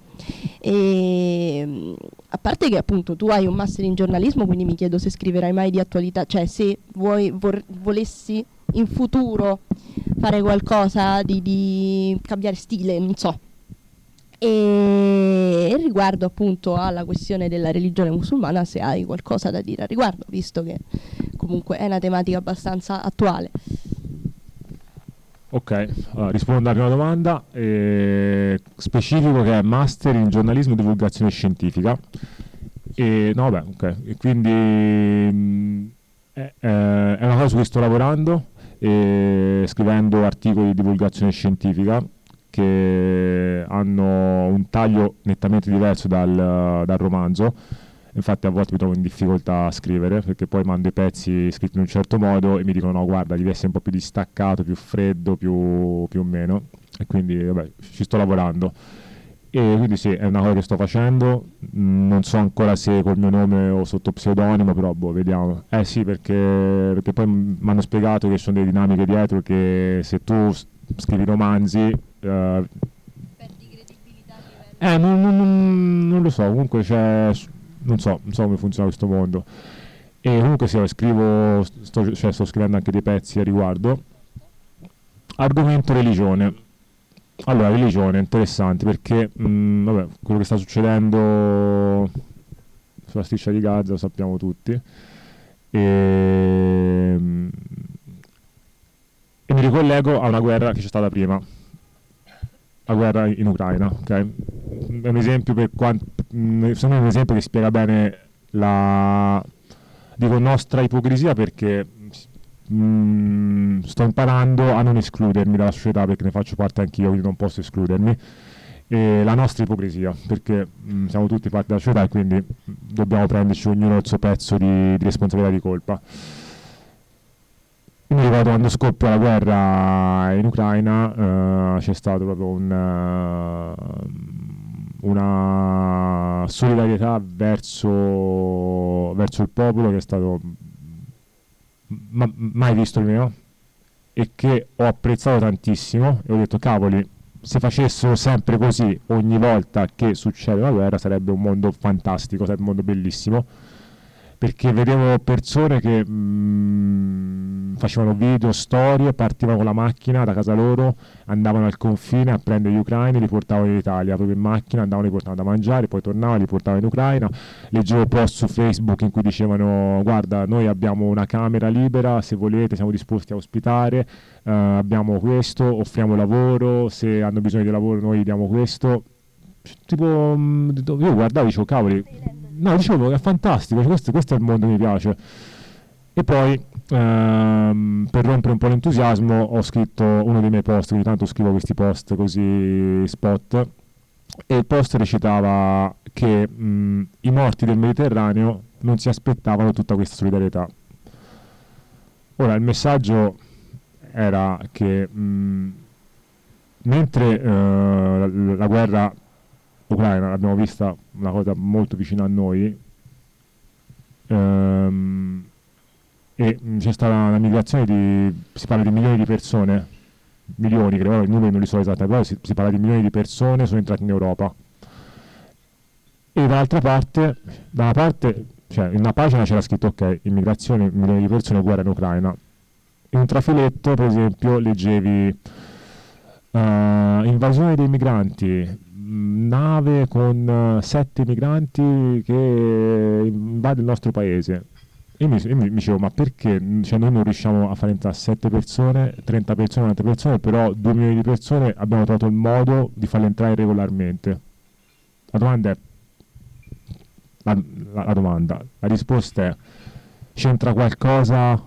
S2: e, a parte che appunto tu hai un master in giornalismo, quindi mi chiedo se scriverai mai di attualità, cioè se vuoi, vor- volessi in futuro fare qualcosa di, di cambiare stile, non so. E riguardo appunto alla questione della religione musulmana, se hai qualcosa da dire al riguardo, visto che comunque è una tematica abbastanza attuale.
S4: Ok, allora, rispondo alla prima domanda. Eh, specifico che è Master in giornalismo e divulgazione scientifica. E, no, vabbè, ok. E quindi mh, è, eh, è una cosa su cui sto lavorando, eh, scrivendo articoli di divulgazione scientifica che hanno un taglio nettamente diverso dal, dal romanzo. Infatti a volte mi trovo in difficoltà a scrivere perché poi mando i pezzi scritti in un certo modo e mi dicono no guarda devi essere un po' più distaccato, più freddo, più, più o meno. E quindi vabbè ci sto lavorando. E quindi sì è una cosa che sto facendo. Non so ancora se col mio nome o sotto pseudonimo però boh vediamo. Eh sì perché, perché poi mi hanno spiegato che ci sono delle dinamiche dietro che se tu scrivi romanzi eh,
S2: Perdi credibilità
S4: eh, non, non- non- non lo so, comunque c'è. Non so, non so come funziona questo mondo. E comunque sì, scrivo, sto, cioè, sto scrivendo anche dei pezzi a riguardo. Argomento religione. Allora, religione, interessante perché mh, vabbè, quello che sta succedendo sulla striscia di Gaza lo sappiamo tutti. E, mh, e mi ricollego a una guerra che c'è stata prima la guerra in Ucraina, ok? È un esempio per quanto secondo me è un esempio che spiega bene la dico nostra ipocrisia perché mm, sto imparando a non escludermi dalla società perché ne faccio parte anch'io, quindi non posso escludermi. E la nostra ipocrisia, perché mm, siamo tutti parte della società e quindi mm, dobbiamo prenderci ognuno il suo pezzo di, di responsabilità e di colpa. Mi ricordo quando scoppia la guerra in Ucraina, eh, c'è stato proprio un, eh, una solidarietà verso, verso il popolo che è stato ma- mai visto prima e che ho apprezzato tantissimo e ho detto cavoli se facessero sempre così ogni volta che succede una guerra sarebbe un mondo fantastico, sarebbe un mondo bellissimo perché vedevo persone che mm, facevano video, storie, partivano con la macchina da casa loro, andavano al confine a prendere gli ucraini, li portavano in Italia proprio in macchina, andavano, li portavano da mangiare, poi tornavano, li portavano in Ucraina. Leggevo post su Facebook in cui dicevano guarda noi abbiamo una camera libera, se volete siamo disposti a ospitare, eh, abbiamo questo, offriamo lavoro, se hanno bisogno di lavoro noi diamo questo. Tipo, mm, io guardavo e dicevo cavoli, no, dicevo è fantastico, cioè, questo, questo è il mondo che mi piace. E poi, ehm, per rompere un po' l'entusiasmo, ho scritto uno dei miei post, ogni tanto scrivo questi post così spot, e il post recitava che mh, i morti del Mediterraneo non si aspettavano tutta questa solidarietà. Ora, il messaggio era che mh, mentre eh, la, la guerra ucraina l'abbiamo vista una cosa molto vicina a noi. Ehm, e mh, c'è stata una migrazione di si parla di milioni di persone. Milioni credo i numeri non li so esattamente però si, si parla di milioni di persone sono entrate in Europa. E dall'altra parte da una parte cioè in una pagina c'era scritto ok immigrazione milioni di persone guerra in Ucraina. In un trafiletto per esempio leggevi eh, invasione dei migranti nave con eh, sette migranti che invade il nostro paese io mi, io mi- dicevo, ma perché cioè, noi non riusciamo a fare entrare 7 persone, 30 persone, 90 persone, però 2 milioni di persone abbiamo trovato il modo di farle entrare regolarmente? La domanda è... La, la- la domanda, la risposta è... C'entra qualcosa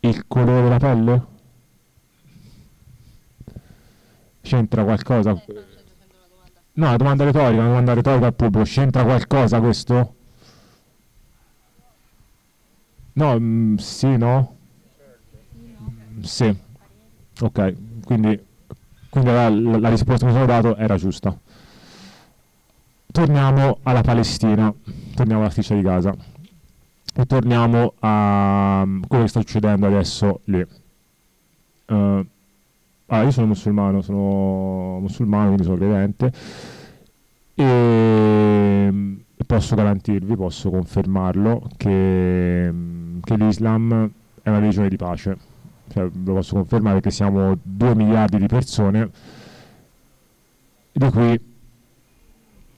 S4: il colore della pelle? C'entra qualcosa? No, una domanda retorica, una domanda retorica al pubblico. C'entra qualcosa questo? No, mm, sì, no? Mm, Sì. Ok, quindi, quindi la, la- la risposta che mi sono dato era giusta. Torniamo alla Palestina, torniamo alla striscia di Gaza e torniamo a mm, quello che sta succedendo adesso lì. Eh, ah, io sono musulmano, sono musulmano, quindi sono credente e posso garantirvi, posso confermarlo che, che l'Islam è una religione di pace. Cioè, lo posso confermare perché siamo 2 miliardi di persone di cui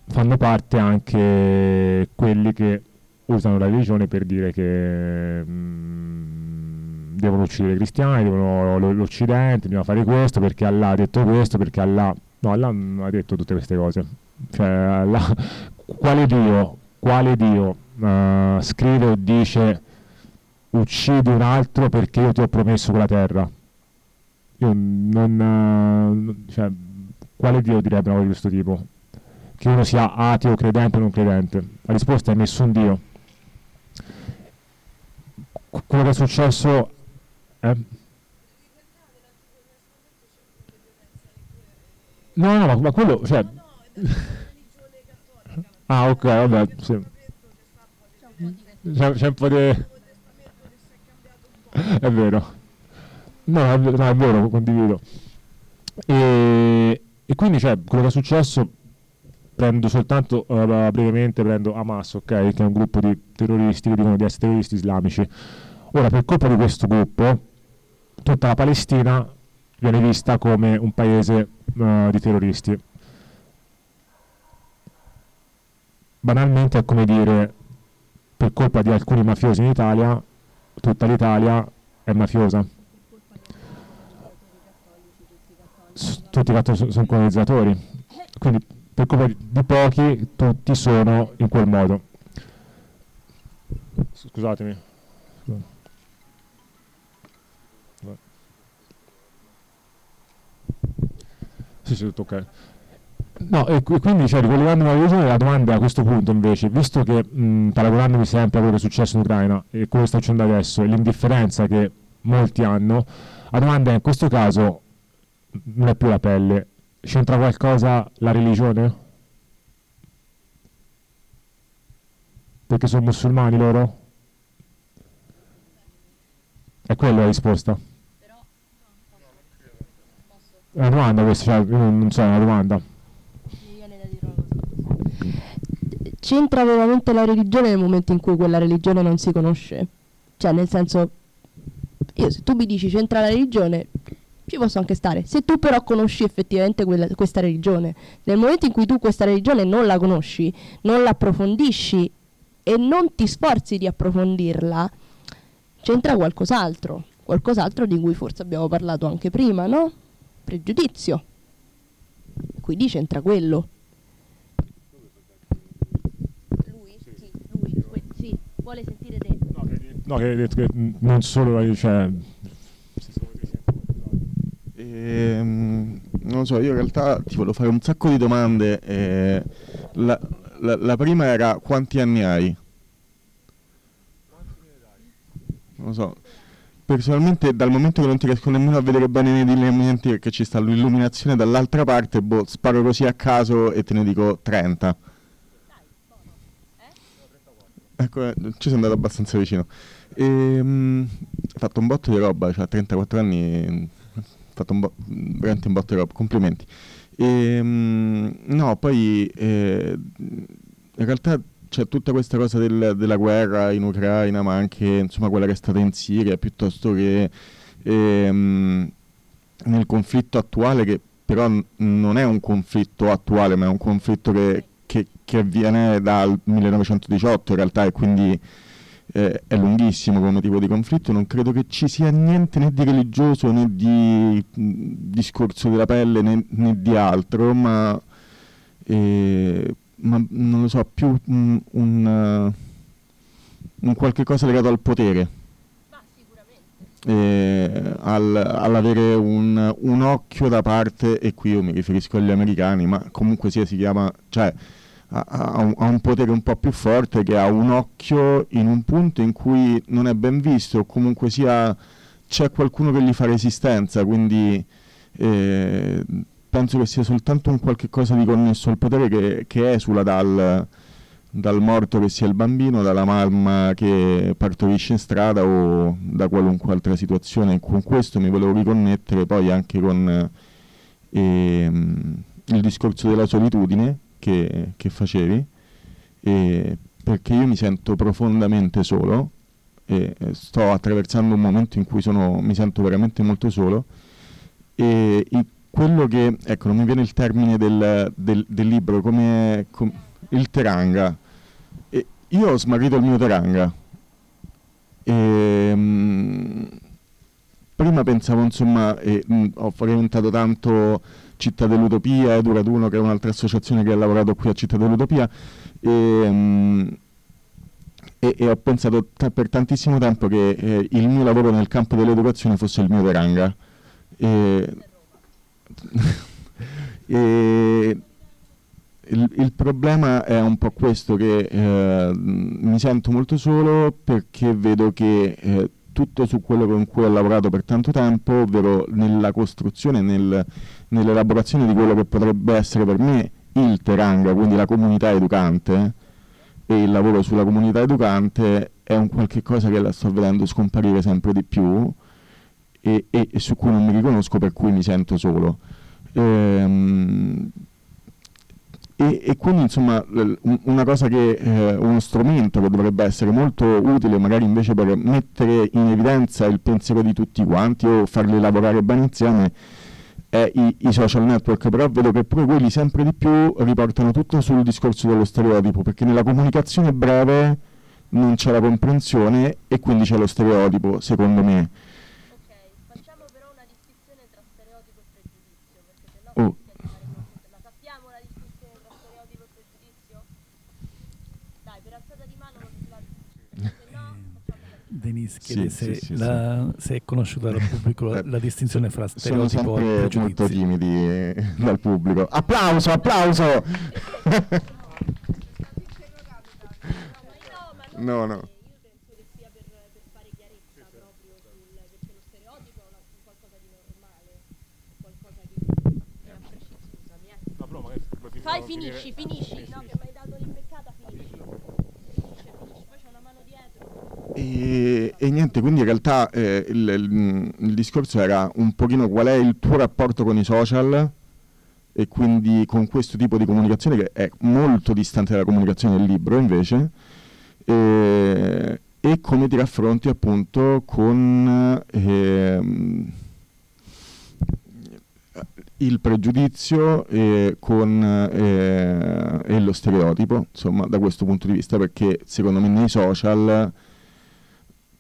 S4: fanno parte anche quelli che usano la religione per dire che mm, devono uccidere i cristiani, devono l'Occidente, bisogna fare questo perché Allah ha detto questo, perché Allah... No, Allah non ha detto tutte queste cose. Cioè, Allah- quale Dio, quale Dio eh, scrive o dice uccidi un altro perché io ti ho promesso quella terra? Io non... non- cioè, quale Dio direbbe una cosa di questo tipo? Che uno sia ateo, credente o non credente? La risposta è nessun Dio. Qu- quello che è successo è... No, no, ma, quello, cioè... (laughs) ah, ok, vabbè, sì. C'è, c'è un po' di... (laughs) è vero. No, è, no, è vero, condivido. E, e quindi, cioè, quello che è successo, prendo soltanto, eh, brevemente, prendo Hamas, ok, che è un gruppo di terroristi che dicono di essere terroristi islamici. Ora, per colpa di questo gruppo, tutta la Palestina viene vista come un paese eh, di terroristi. Banalmente è come dire, per colpa di alcuni mafiosi in Italia, tutta l'Italia è mafiosa. Tutti i cattolici sono colonizzatori. Quindi per colpa di, pochi, tutti sono in quel modo. Scusatemi. Sì, sì, tutto ok. No, e qui- quindi cioè, ricollegandomi alla religione, la domanda a questo punto invece, visto che mh, paragonandomi sempre a quello che è successo in Ucraina e quello che sta succedendo adesso e l'indifferenza che molti hanno, la domanda è in questo caso non è più la pelle, c'entra qualcosa la religione? Perché sono musulmani loro? È quella la risposta? È una domanda questa, cioè, io non non so, è una domanda.
S2: C'entra veramente la religione nel momento in cui quella religione non si conosce? Cioè, nel senso, io se tu mi dici c'entra la religione, ci posso anche stare. Se tu però conosci effettivamente quella- questa religione, nel momento in cui tu questa religione non la conosci, non la approfondisci e non ti sforzi di approfondirla, c'entra qualcos'altro. Qualcos'altro di cui forse abbiamo parlato anche prima, no? Pregiudizio. Quindi c'entra quello. Lui? Sì, lui, sì, vuole sentire te.
S4: No, che hai detto che mh, non solo cioè,
S5: Ehm, non so, io in realtà ti volevo fare un sacco di domande. eh, la, la- la prima era quanti anni hai? Non lo so. Personalmente dal momento che non ti riesco nemmeno a vedere bene nei lineamenti perché ci sta l'illuminazione dall'altra parte, boh, sparo così a caso e te ne dico 30. Ecco, eh, ci sono andato abbastanza vicino. Ehm, ha fatto un botto di roba, cioè a 34 anni fatto un bo- veramente un botto di roba, complimenti. Ehm, no, poi eh, in realtà c'è tutta questa cosa del- della guerra in Ucraina, ma anche insomma quella che è stata in Siria, piuttosto che ehm, nel conflitto attuale, che però n- non è un conflitto attuale, ma è un conflitto che, che- che avviene dal 1918 in realtà e quindi eh, è lunghissimo come motivo di conflitto, non credo che ci sia niente né di religioso né di mh, discorso della pelle né, né di altro, ma, eh, ma, non lo so, più mh, un, uh, un qualche cosa legato al potere. Eh, al, all'avere un, un, occhio da parte, e qui io mi riferisco agli americani, ma comunque sia si chiama, cioè ha, ha, un, potere un po' più forte che ha un occhio in un punto in cui non è ben visto o comunque sia c'è qualcuno che gli fa resistenza, quindi eh, penso che sia soltanto un qualche cosa di connesso al potere che, che esula dal, dal morto che sia il bambino, dalla mamma che partorisce in strada o da qualunque altra situazione. Con questo mi volevo riconnettere poi anche con eh, il discorso della solitudine che, che facevi, e perché io mi sento profondamente solo e sto attraversando un momento in cui sono, mi sento veramente molto solo e quello che, ecco non mi viene il termine del, del, del libro, come com, il teranga. E io ho smarrito il mio teranga. E, um, prima pensavo insomma, e, mh, ho frequentato tanto Città dell'Utopia, Eduraduno che è un'altra associazione che ha lavorato qui a Città dell'Utopia e, um, e, e ho pensato per tantissimo tempo che eh, il mio lavoro nel campo dell'educazione fosse il mio veranga. E, (laughs) e il, il, problema è un po' questo che eh, mi sento molto solo perché vedo che eh, tutto su quello con cui ho lavorato per tanto tempo, ovvero nella costruzione, nel, nell'elaborazione di quello che potrebbe essere per me il Teranga, quindi la comunità educante, e il lavoro sulla comunità educante è un qualche cosa che la sto vedendo scomparire sempre di più e, e, e su cui non mi riconosco, per cui mi sento solo. Ehm, e, e, quindi insomma una cosa che eh, uno strumento che dovrebbe essere molto utile magari invece per mettere in evidenza il pensiero di tutti quanti o farli lavorare bene insieme è i, i social network però vedo che pure quelli sempre di più riportano tutto sul discorso dello stereotipo perché nella comunicazione breve non c'è la comprensione e quindi c'è lo stereotipo secondo me
S8: Denise chiede sì, se, sì, la, se, è conosciuta dal pubblico la, (laughs) la distinzione fra stereotipo
S5: e pregiudizio. Sono molto timidi eh, dal pubblico. Applauso, applauso! (laughs) no, no.
S2: Fai, finisci, finisci. No, che mi hai dato l'imbeccata, finisci.
S5: E, e, niente, quindi in realtà eh, il, il, il, discorso era un pochino qual è il tuo rapporto con i social e quindi con questo tipo di comunicazione che è molto distante dalla comunicazione del libro invece e, e come ti raffronti appunto con eh, il pregiudizio e, con, eh, e lo stereotipo insomma da questo punto di vista perché secondo me nei social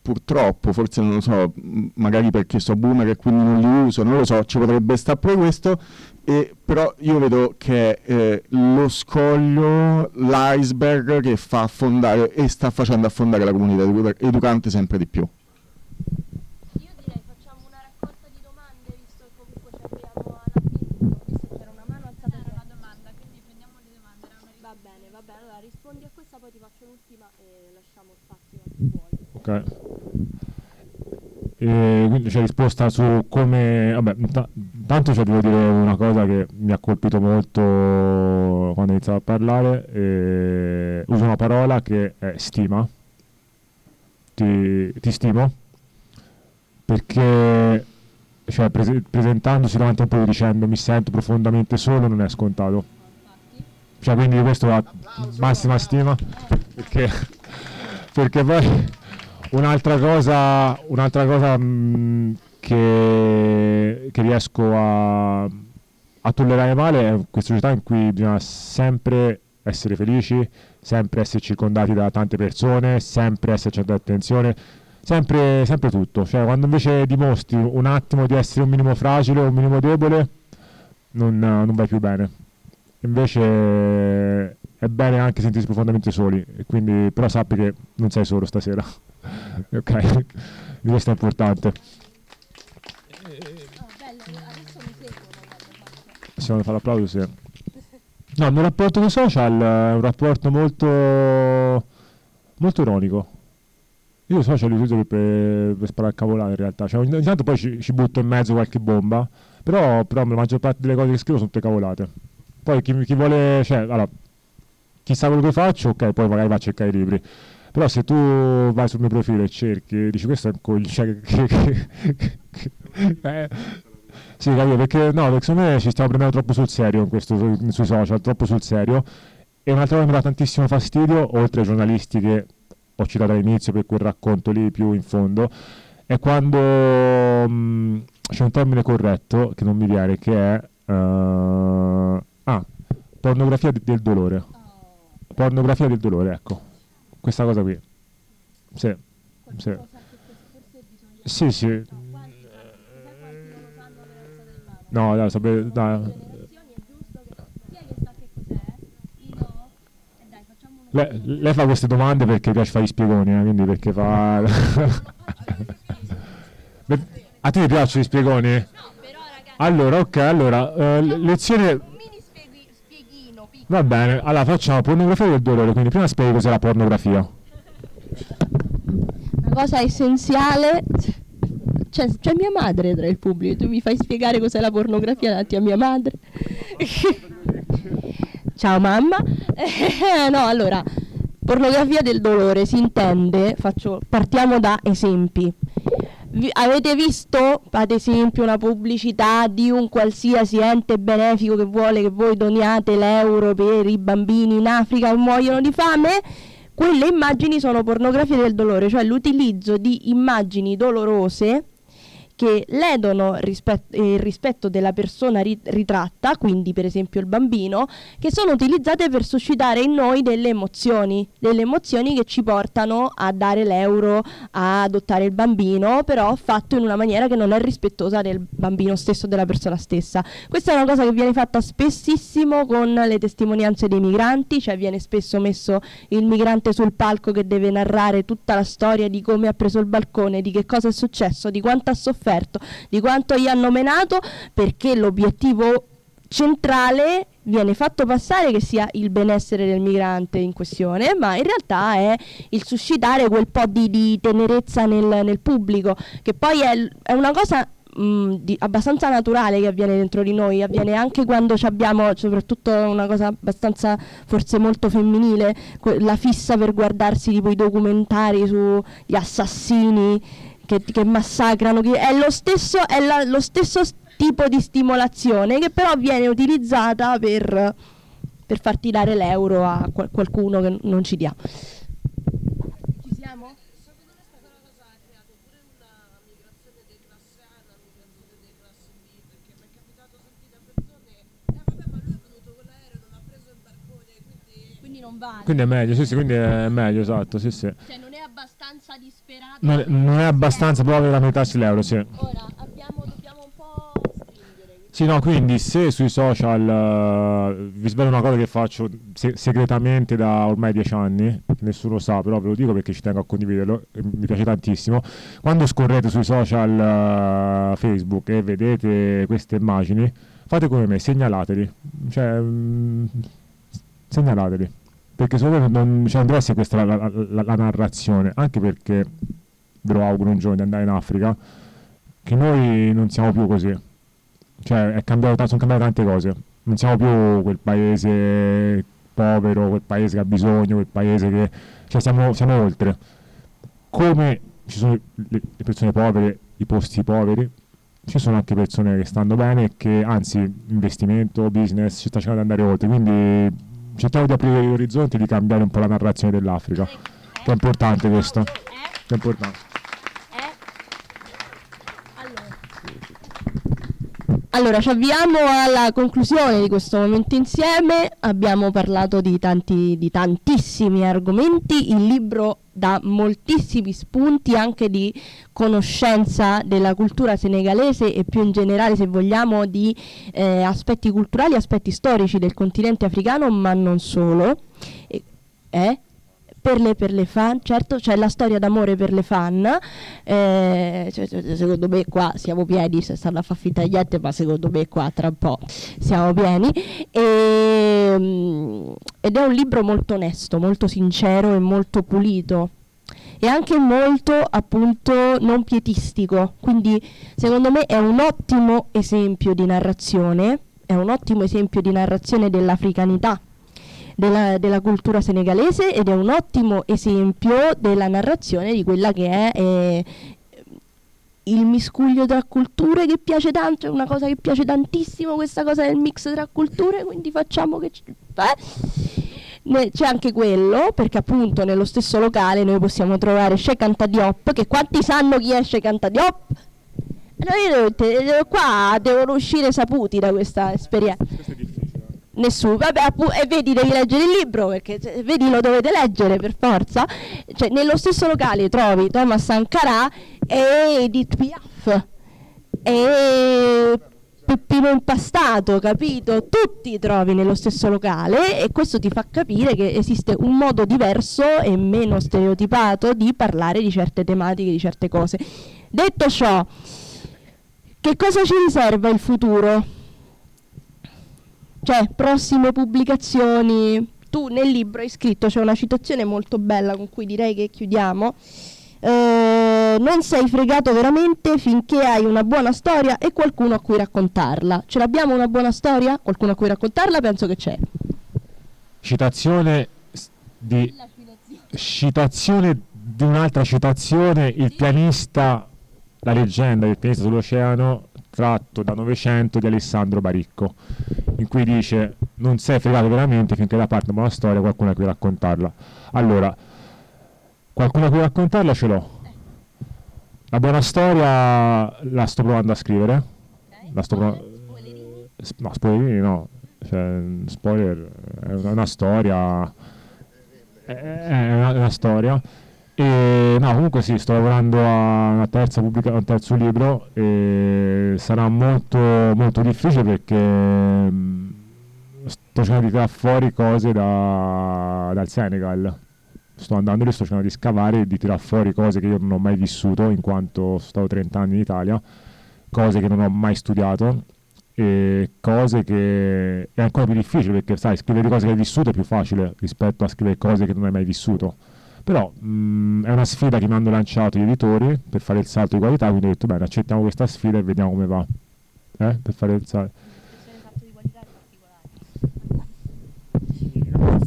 S5: purtroppo, forse non lo so, magari perché so boomer e quindi non li uso, non lo so, ci potrebbe stare pure questo, e, però io vedo che eh, lo scoglio, l'iceberg che fa affondare e sta facendo affondare la comunità educante sempre di più.
S2: Io direi facciamo una raccolta di domande, visto che comunque ci abbiamo alla fine, visto che c'era una mano alzata. Era una domanda, quindi prendiamo le domande. Va bene, va bene, allora rispondi a questa, poi ti faccio l'ultima e lasciamo spazio a chi vuole.
S4: Ok. E quindi c'è risposta su come... Vabbè, t- tanto cioè, devo dire una cosa che mi ha colpito molto quando ho iniziato a parlare. E uso una parola che è stima. Ti, ti stimo. Perché cioè, pres- presentandosi davanti a un po' dicendo mi sento profondamente solo non è scontato. Cioè, quindi questo ha massima stima. Perché, perché poi Un'altra cosa, un'altra cosa mh, mm, che, che, riesco a, a, tollerare male è questa società in cui bisogna sempre essere felici, sempre essere circondati da tante persone, sempre essere centro attenzione, sempre, sempre tutto. Cioè, quando invece dimostri un attimo di essere un minimo fragile o un minimo debole, non, non vai più bene. Invece è bene anche sentirsi profondamente soli, quindi, però sappi che non sei solo stasera. (laughs) ok, questo è importante. Possiamo fare l'applauso, sì. No, il mio rapporto con i social è un rapporto molto, molto ironico. Io i social li uso per, per sparare cavolare in realtà. Cioè, ogni tanto poi ci, ci, butto in mezzo qualche bomba, però, però la maggior parte delle cose che scrivo sono tutte cavolate. Poi chi, chi vuole, cioè, allora, chi sa quello che faccio, ok, poi magari va a cercare i libri. Però se tu vai sul mio profilo e cerchi, dici questo è un coglione. Cioè, eh, sì, capito, perché no, perché secondo me ci stiamo prendendo troppo sul serio in questo, sui social, troppo sul serio. E un'altra cosa che mi dà tantissimo fastidio, oltre ai giornalisti che ho citato all'inizio per quel racconto lì più in fondo, è quando mh, mm, c'è un termine corretto che non mi viene, che è uh, ah, pornografia de- del dolore. Pornografia del dolore, ecco. Questa cosa qui. Sì. Sì. Sì, sì. No, dai, sapete, dai. Lei, lei, fa queste domande perché piace fare gli spiegoni, eh, quindi perché fa... (laughs) A te piacciono gli spiegoni? Allora, ok, allora, uh, lezione... Va bene, allora facciamo pornografia del dolore, quindi prima spieghi cos'è la pornografia.
S2: Una cosa essenziale c'è, c'è, mia madre tra il pubblico, tu mi fai spiegare cos'è la pornografia davanti a mia madre. (laughs) Ciao mamma. (laughs) No, allora, pornografia del dolore si intende, faccio, partiamo da esempi. Vi, avete visto, ad esempio, una pubblicità di un qualsiasi ente benefico che vuole che voi doniate l'euro per i bambini in Africa che muoiono di fame? Quelle immagini sono pornografia del dolore, cioè l'utilizzo di immagini dolorose che ledono rispet- il rispetto della persona rit- ritratta, quindi per esempio il bambino, che sono utilizzate per suscitare in noi delle emozioni, delle emozioni che ci portano a dare l'euro, a adottare il bambino, però fatto in una maniera che non è rispettosa del bambino stesso, della persona stessa. Questa è una cosa che viene fatta spessissimo con le testimonianze dei migranti, cioè viene spesso messo il migrante sul palco che deve narrare tutta la storia di come ha preso il balcone, di che cosa è successo, di quanto ha sofferto sofferto, di quanto gli hanno menato, perché l'obiettivo centrale viene fatto passare che sia il benessere del migrante in questione, ma in realtà è il suscitare quel po' di, di tenerezza nel, nel, pubblico, che poi è, è una cosa mh, di, abbastanza naturale che avviene dentro di noi, avviene anche quando abbiamo soprattutto una cosa abbastanza forse molto femminile, la fissa per guardarsi tipo i documentari sugli assassini che, che massacrano, che è, lo stesso, è la, lo stesso tipo di stimolazione che però viene utilizzata per, per far tirare l'euro a qual- qualcuno che non ci dia. Ci siamo?
S4: Quindi non vale. Quindi è meglio, sì, sì, quindi è meglio, esatto, sì, sì.
S2: Cioè non è abbastanza disperato.
S4: Non, non è abbastanza proprio la metà l'euro, sì.
S2: Ora abbiamo, dobbiamo un po' stringere.
S4: Sì, no, quindi se sui social uh, vi svelo una cosa che faccio se- segretamente da ormai dieci anni, nessuno sa, però ve lo dico perché ci tengo a condividerlo, mi piace tantissimo. Quando scorrete sui social uh, Facebook e vedete queste immagini, fate come me, segnalateli. Cioè, mh, mm, segnalateli perché secondo me non, cioè, non deve essere questa la, la, la, la, narrazione, anche perché ve lo auguro un giorno di andare in Africa, che noi non siamo più così. Cioè, cambiato, sono cambiate tante cose. Non siamo più quel paese povero, quel paese che ha bisogno, quel paese che... Cioè, siamo, siamo oltre. Come ci sono le, le persone povere, i posti poveri, ci sono anche persone che stanno bene e che anzi investimento, business ci sta cercando di andare oltre quindi cerchiamo di aprire gli orizzonti e di cambiare un po' la narrazione dell'Africa. Che è importante questo. Che è importante.
S2: Allora, ci avviamo alla conclusione di questo momento insieme. Abbiamo parlato di, tanti, di tantissimi argomenti. Il libro dà moltissimi spunti anche di conoscenza della cultura senegalese e più in generale, se vogliamo, di eh, aspetti culturali, aspetti storici del continente africano, ma non solo. eh? Per le, per le fan, certo c'è la storia d'amore per le fan, eh, cioè, cioè, secondo me qua siamo pieni, se stanno a far finta niente, ma secondo me qua tra un po' siamo pieni. E, um, ed è un libro molto onesto, molto sincero e molto pulito. E anche molto appunto non pietistico, quindi secondo me è un ottimo esempio di narrazione, è un ottimo esempio di narrazione dell'africanità della, della, cultura senegalese ed è un ottimo esempio della narrazione di quella che è eh, il miscuglio tra culture che piace tanto, è una cosa che piace tantissimo questa cosa del mix tra culture, quindi facciamo che... Eh. c'è anche quello, perché appunto nello stesso locale noi possiamo trovare Shekanta Diop, che quanti sanno chi è Shekanta Diop? Noi, qua devono uscire saputi da questa esperienza nessuno. Vabbè, appu- e vedi, devi leggere il libro perché cioè, vedi, lo dovete leggere per forza. Cioè, nello stesso locale trovi Thomas Sankara e Edith Piaf e Peppino Impastato, capito? Tutti trovi nello stesso locale e questo ti fa capire che esiste un modo diverso e meno stereotipato di parlare di certe tematiche, di certe cose. Detto ciò, che cosa ci riserva il futuro? Cioè, prossime pubblicazioni. Tu nel libro hai scritto, c'è una citazione molto bella con cui direi che chiudiamo. Eh, non sei fregato veramente finché hai una buona storia e qualcuno a cui raccontarla. Ce l'abbiamo una buona storia? Qualcuno a cui raccontarla? Penso che c'è.
S4: Citazione di citazione di un'altra citazione, il pianista, la leggenda del pianista sull'oceano tratto da Novecento di Alessandro Baricco, in cui dice non sei fregato veramente finché da parte una storia qualcuno a cui raccontarla. Allora, qualcuno a cui raccontarla ce l'ho. La buona storia la sto provando a scrivere. La sto provando... No, spoilerini no. Cioè, spoiler, è una, una storia... È, è una, una storia e, no, comunque sì, sto lavorando a una terza pubblica- un terzo libro e sarà molto, molto difficile perché mm, sto cercando di tirare fuori cose da, dal Senegal. Sto andando lì, sto cercando di scavare e di tirare fuori cose che io non ho mai vissuto in quanto sono stato 30 anni in Italia, cose che non ho mai studiato e cose che è ancora più difficile perché sai, scrivere cose che hai vissuto è più facile rispetto a scrivere cose che non hai mai vissuto però mh, mm, è una sfida che mi hanno lanciato gli editori per fare il salto di qualità, quindi ho detto bene, accettiamo questa sfida e vediamo come va. Eh? Per fare il salto.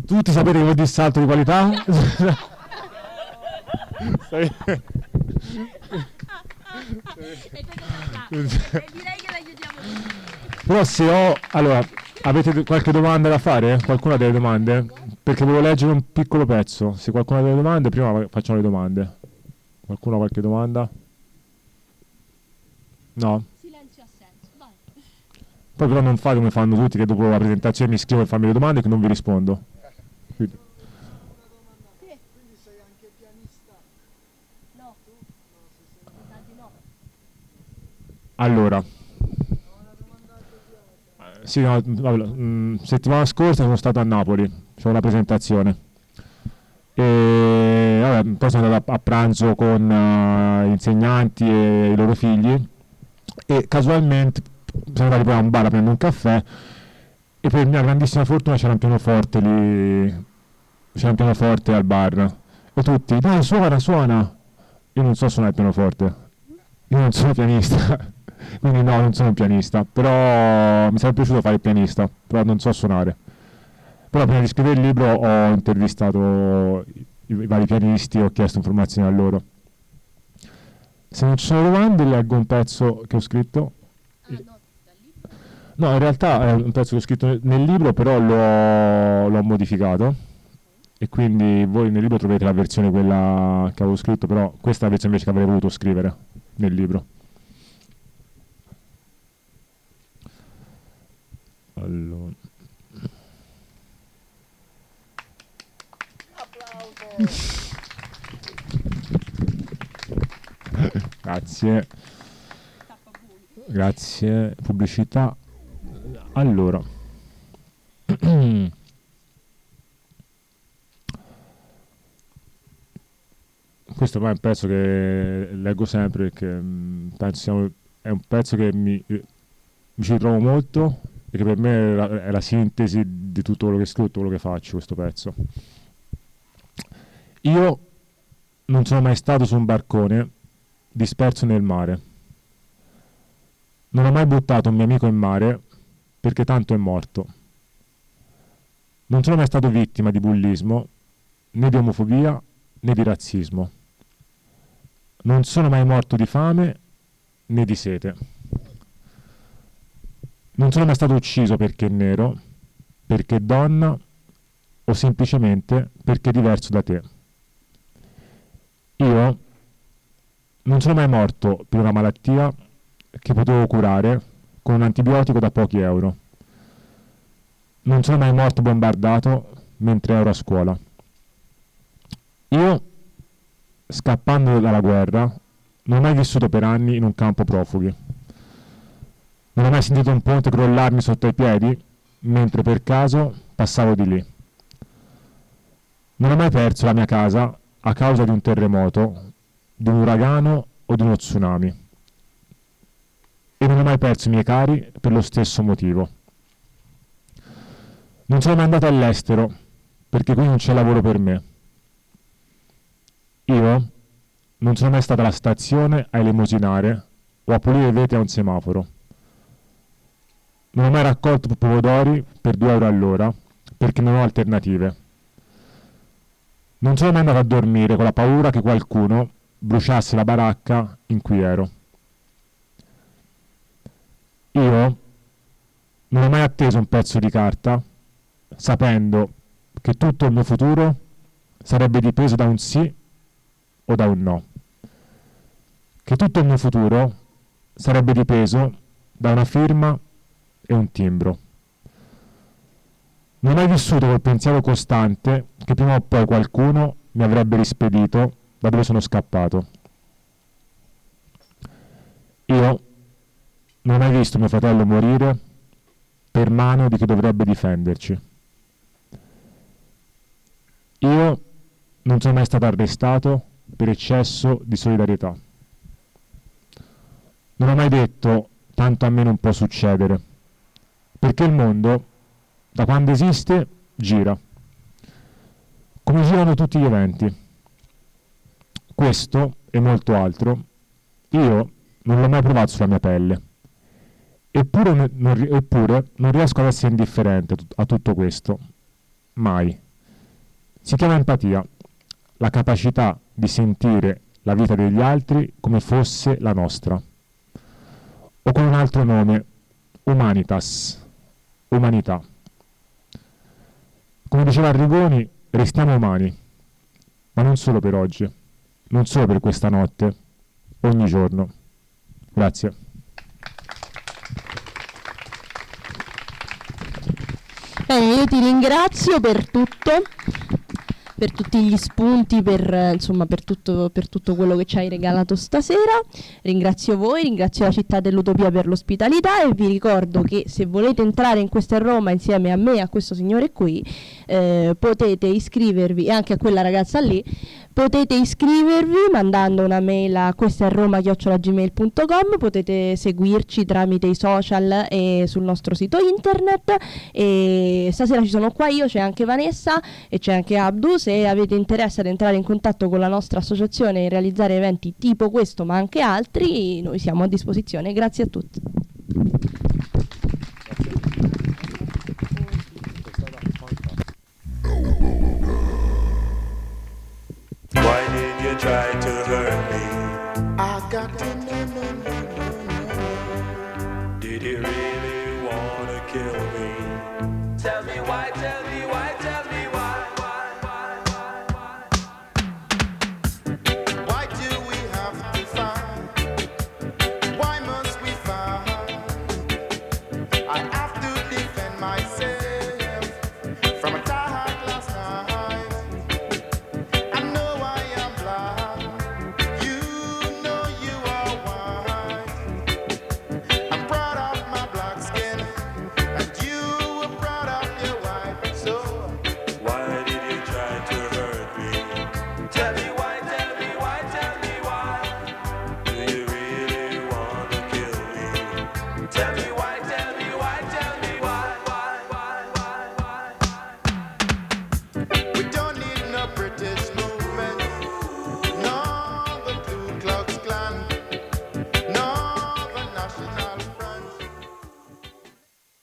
S4: Tutti sapete che vuol dire salto di qualità? (laughs) Però se ho... Allora, avete qualche domanda da fare? Qualcuno ha delle domande? Perché volevo leggere un piccolo pezzo. Se qualcuno ha delle domande, prima facciamo le domande. Qualcuno ha qualche domanda? No? Silenzio assenso, vai. Poi però non fate come fanno tutti che dopo la presentazione mi scrivono e fanno le domande che non vi rispondo. Quindi. Allora, sì, no, mm, settimana scorsa sono stato a Napoli, c'è una presentazione. E vabbè, poi sono andato a, a pranzo con uh, insegnanti e i loro figli e casualmente siamo andati poi a un bar a prendere un caffè e per mia grandissima fortuna c'era un pianoforte lì, c'era un pianoforte al bar e tutti, dai suona, suona. Io non so suonare il pianoforte, io non sono pianista. (laughs) Quindi no, non sono un pianista, però mi sarebbe piaciuto fare il pianista, però non so suonare. Però prima di scrivere il libro ho intervistato i, i vari pianisti e ho chiesto informazioni a loro. Se non ci sono domande leggo un pezzo che ho scritto. No, in realtà è un pezzo che ho scritto nel libro, però l'ho, l'ho modificato e quindi voi nel libro troverete la versione quella che avevo scritto, però questa è la versione invece che avrei voluto scrivere nel libro. Allora. (laughs) Grazie. Grazie. Pubblicità. Allora. (clears throat) Questo è un pezzo che leggo sempre perché mm, penso è un pezzo che mi, mi ci ritrovo molto e che per me è la, è la sintesi di tutto quello che scrivo, tutto quello che faccio, questo pezzo. Io non sono mai stato su un barcone disperso nel mare. Non ho mai buttato un mio amico in mare perché tanto è morto. Non sono mai stato vittima di bullismo, né di omofobia, né di razzismo. Non sono mai morto di fame né di sete. Non sono mai stato ucciso perché è nero, perché è donna o semplicemente perché è diverso da te. Io non sono mai morto per una malattia che potevo curare con un antibiotico da pochi euro. Non sono mai morto bombardato mentre ero a scuola. Io, scappando dalla guerra, non ho mai vissuto per anni in un campo profughi. Non ho mai sentito un ponte crollarmi sotto i piedi mentre per caso passavo di lì. Non ho mai perso la mia casa a causa di un terremoto di un uragano o di uno tsunami. E non ho mai perso i miei cari per lo stesso motivo. Non sono mai andato all'estero perché qui non c'è lavoro per me. Io non sono mai stato alla stazione a elemosinare o a pulire veti a un semaforo. Non ho mai raccolto pomodori per 2 euro all'ora perché non ho alternative. Non sono mai andato a dormire con la paura che qualcuno bruciasse la baracca in cui ero. Io non ho mai atteso un pezzo di carta sapendo che tutto il mio futuro sarebbe dipeso da un sì o da un no. Che tutto il mio futuro sarebbe dipeso da una firma e un timbro. Non ho vissuto col pensiero costante che prima o poi qualcuno mi avrebbe rispedito da dove sono scappato. Io non ho mai visto mio fratello morire per mano di chi dovrebbe difenderci. Io non sono mai stato arrestato per eccesso di solidarietà. Non ho mai detto tanto a me non può succedere, perché il mondo, da quando esiste, gira, come girano tutti gli eventi questo e molto altro io non l'ho mai provato sulla mia pelle. Eppure non, eppure non riesco ad essere indifferente a tutto questo. Mai. Si chiama empatia, la capacità di sentire la vita degli altri come fosse la nostra. O con un altro nome, humanitas, umanità. Come diceva Arrigoni, restiamo umani, ma non solo per oggi non solo per questa notte, ogni giorno. Grazie.
S2: Bene, io ti ringrazio per tutto, per tutti gli spunti, per, insomma, per, tutto, per tutto quello che ci hai regalato stasera. Ringrazio voi, ringrazio la città dell'Utopia per l'ospitalità e vi ricordo che se volete entrare in questa Roma insieme a me e a questo signore qui, eh, potete iscrivervi, e anche a quella ragazza lì, Potete iscrivervi mandando una mail a questo.roma.gmail.com, potete seguirci tramite i social e sul nostro sito internet e stasera ci sono qua io, c'è anche Vanessa e c'è anche Abdu, se avete interesse ad entrare in contatto con la nostra associazione e realizzare eventi tipo questo ma anche altri, noi siamo a disposizione. Grazie a tutti.
S9: Why did you try to hurt me? I got to.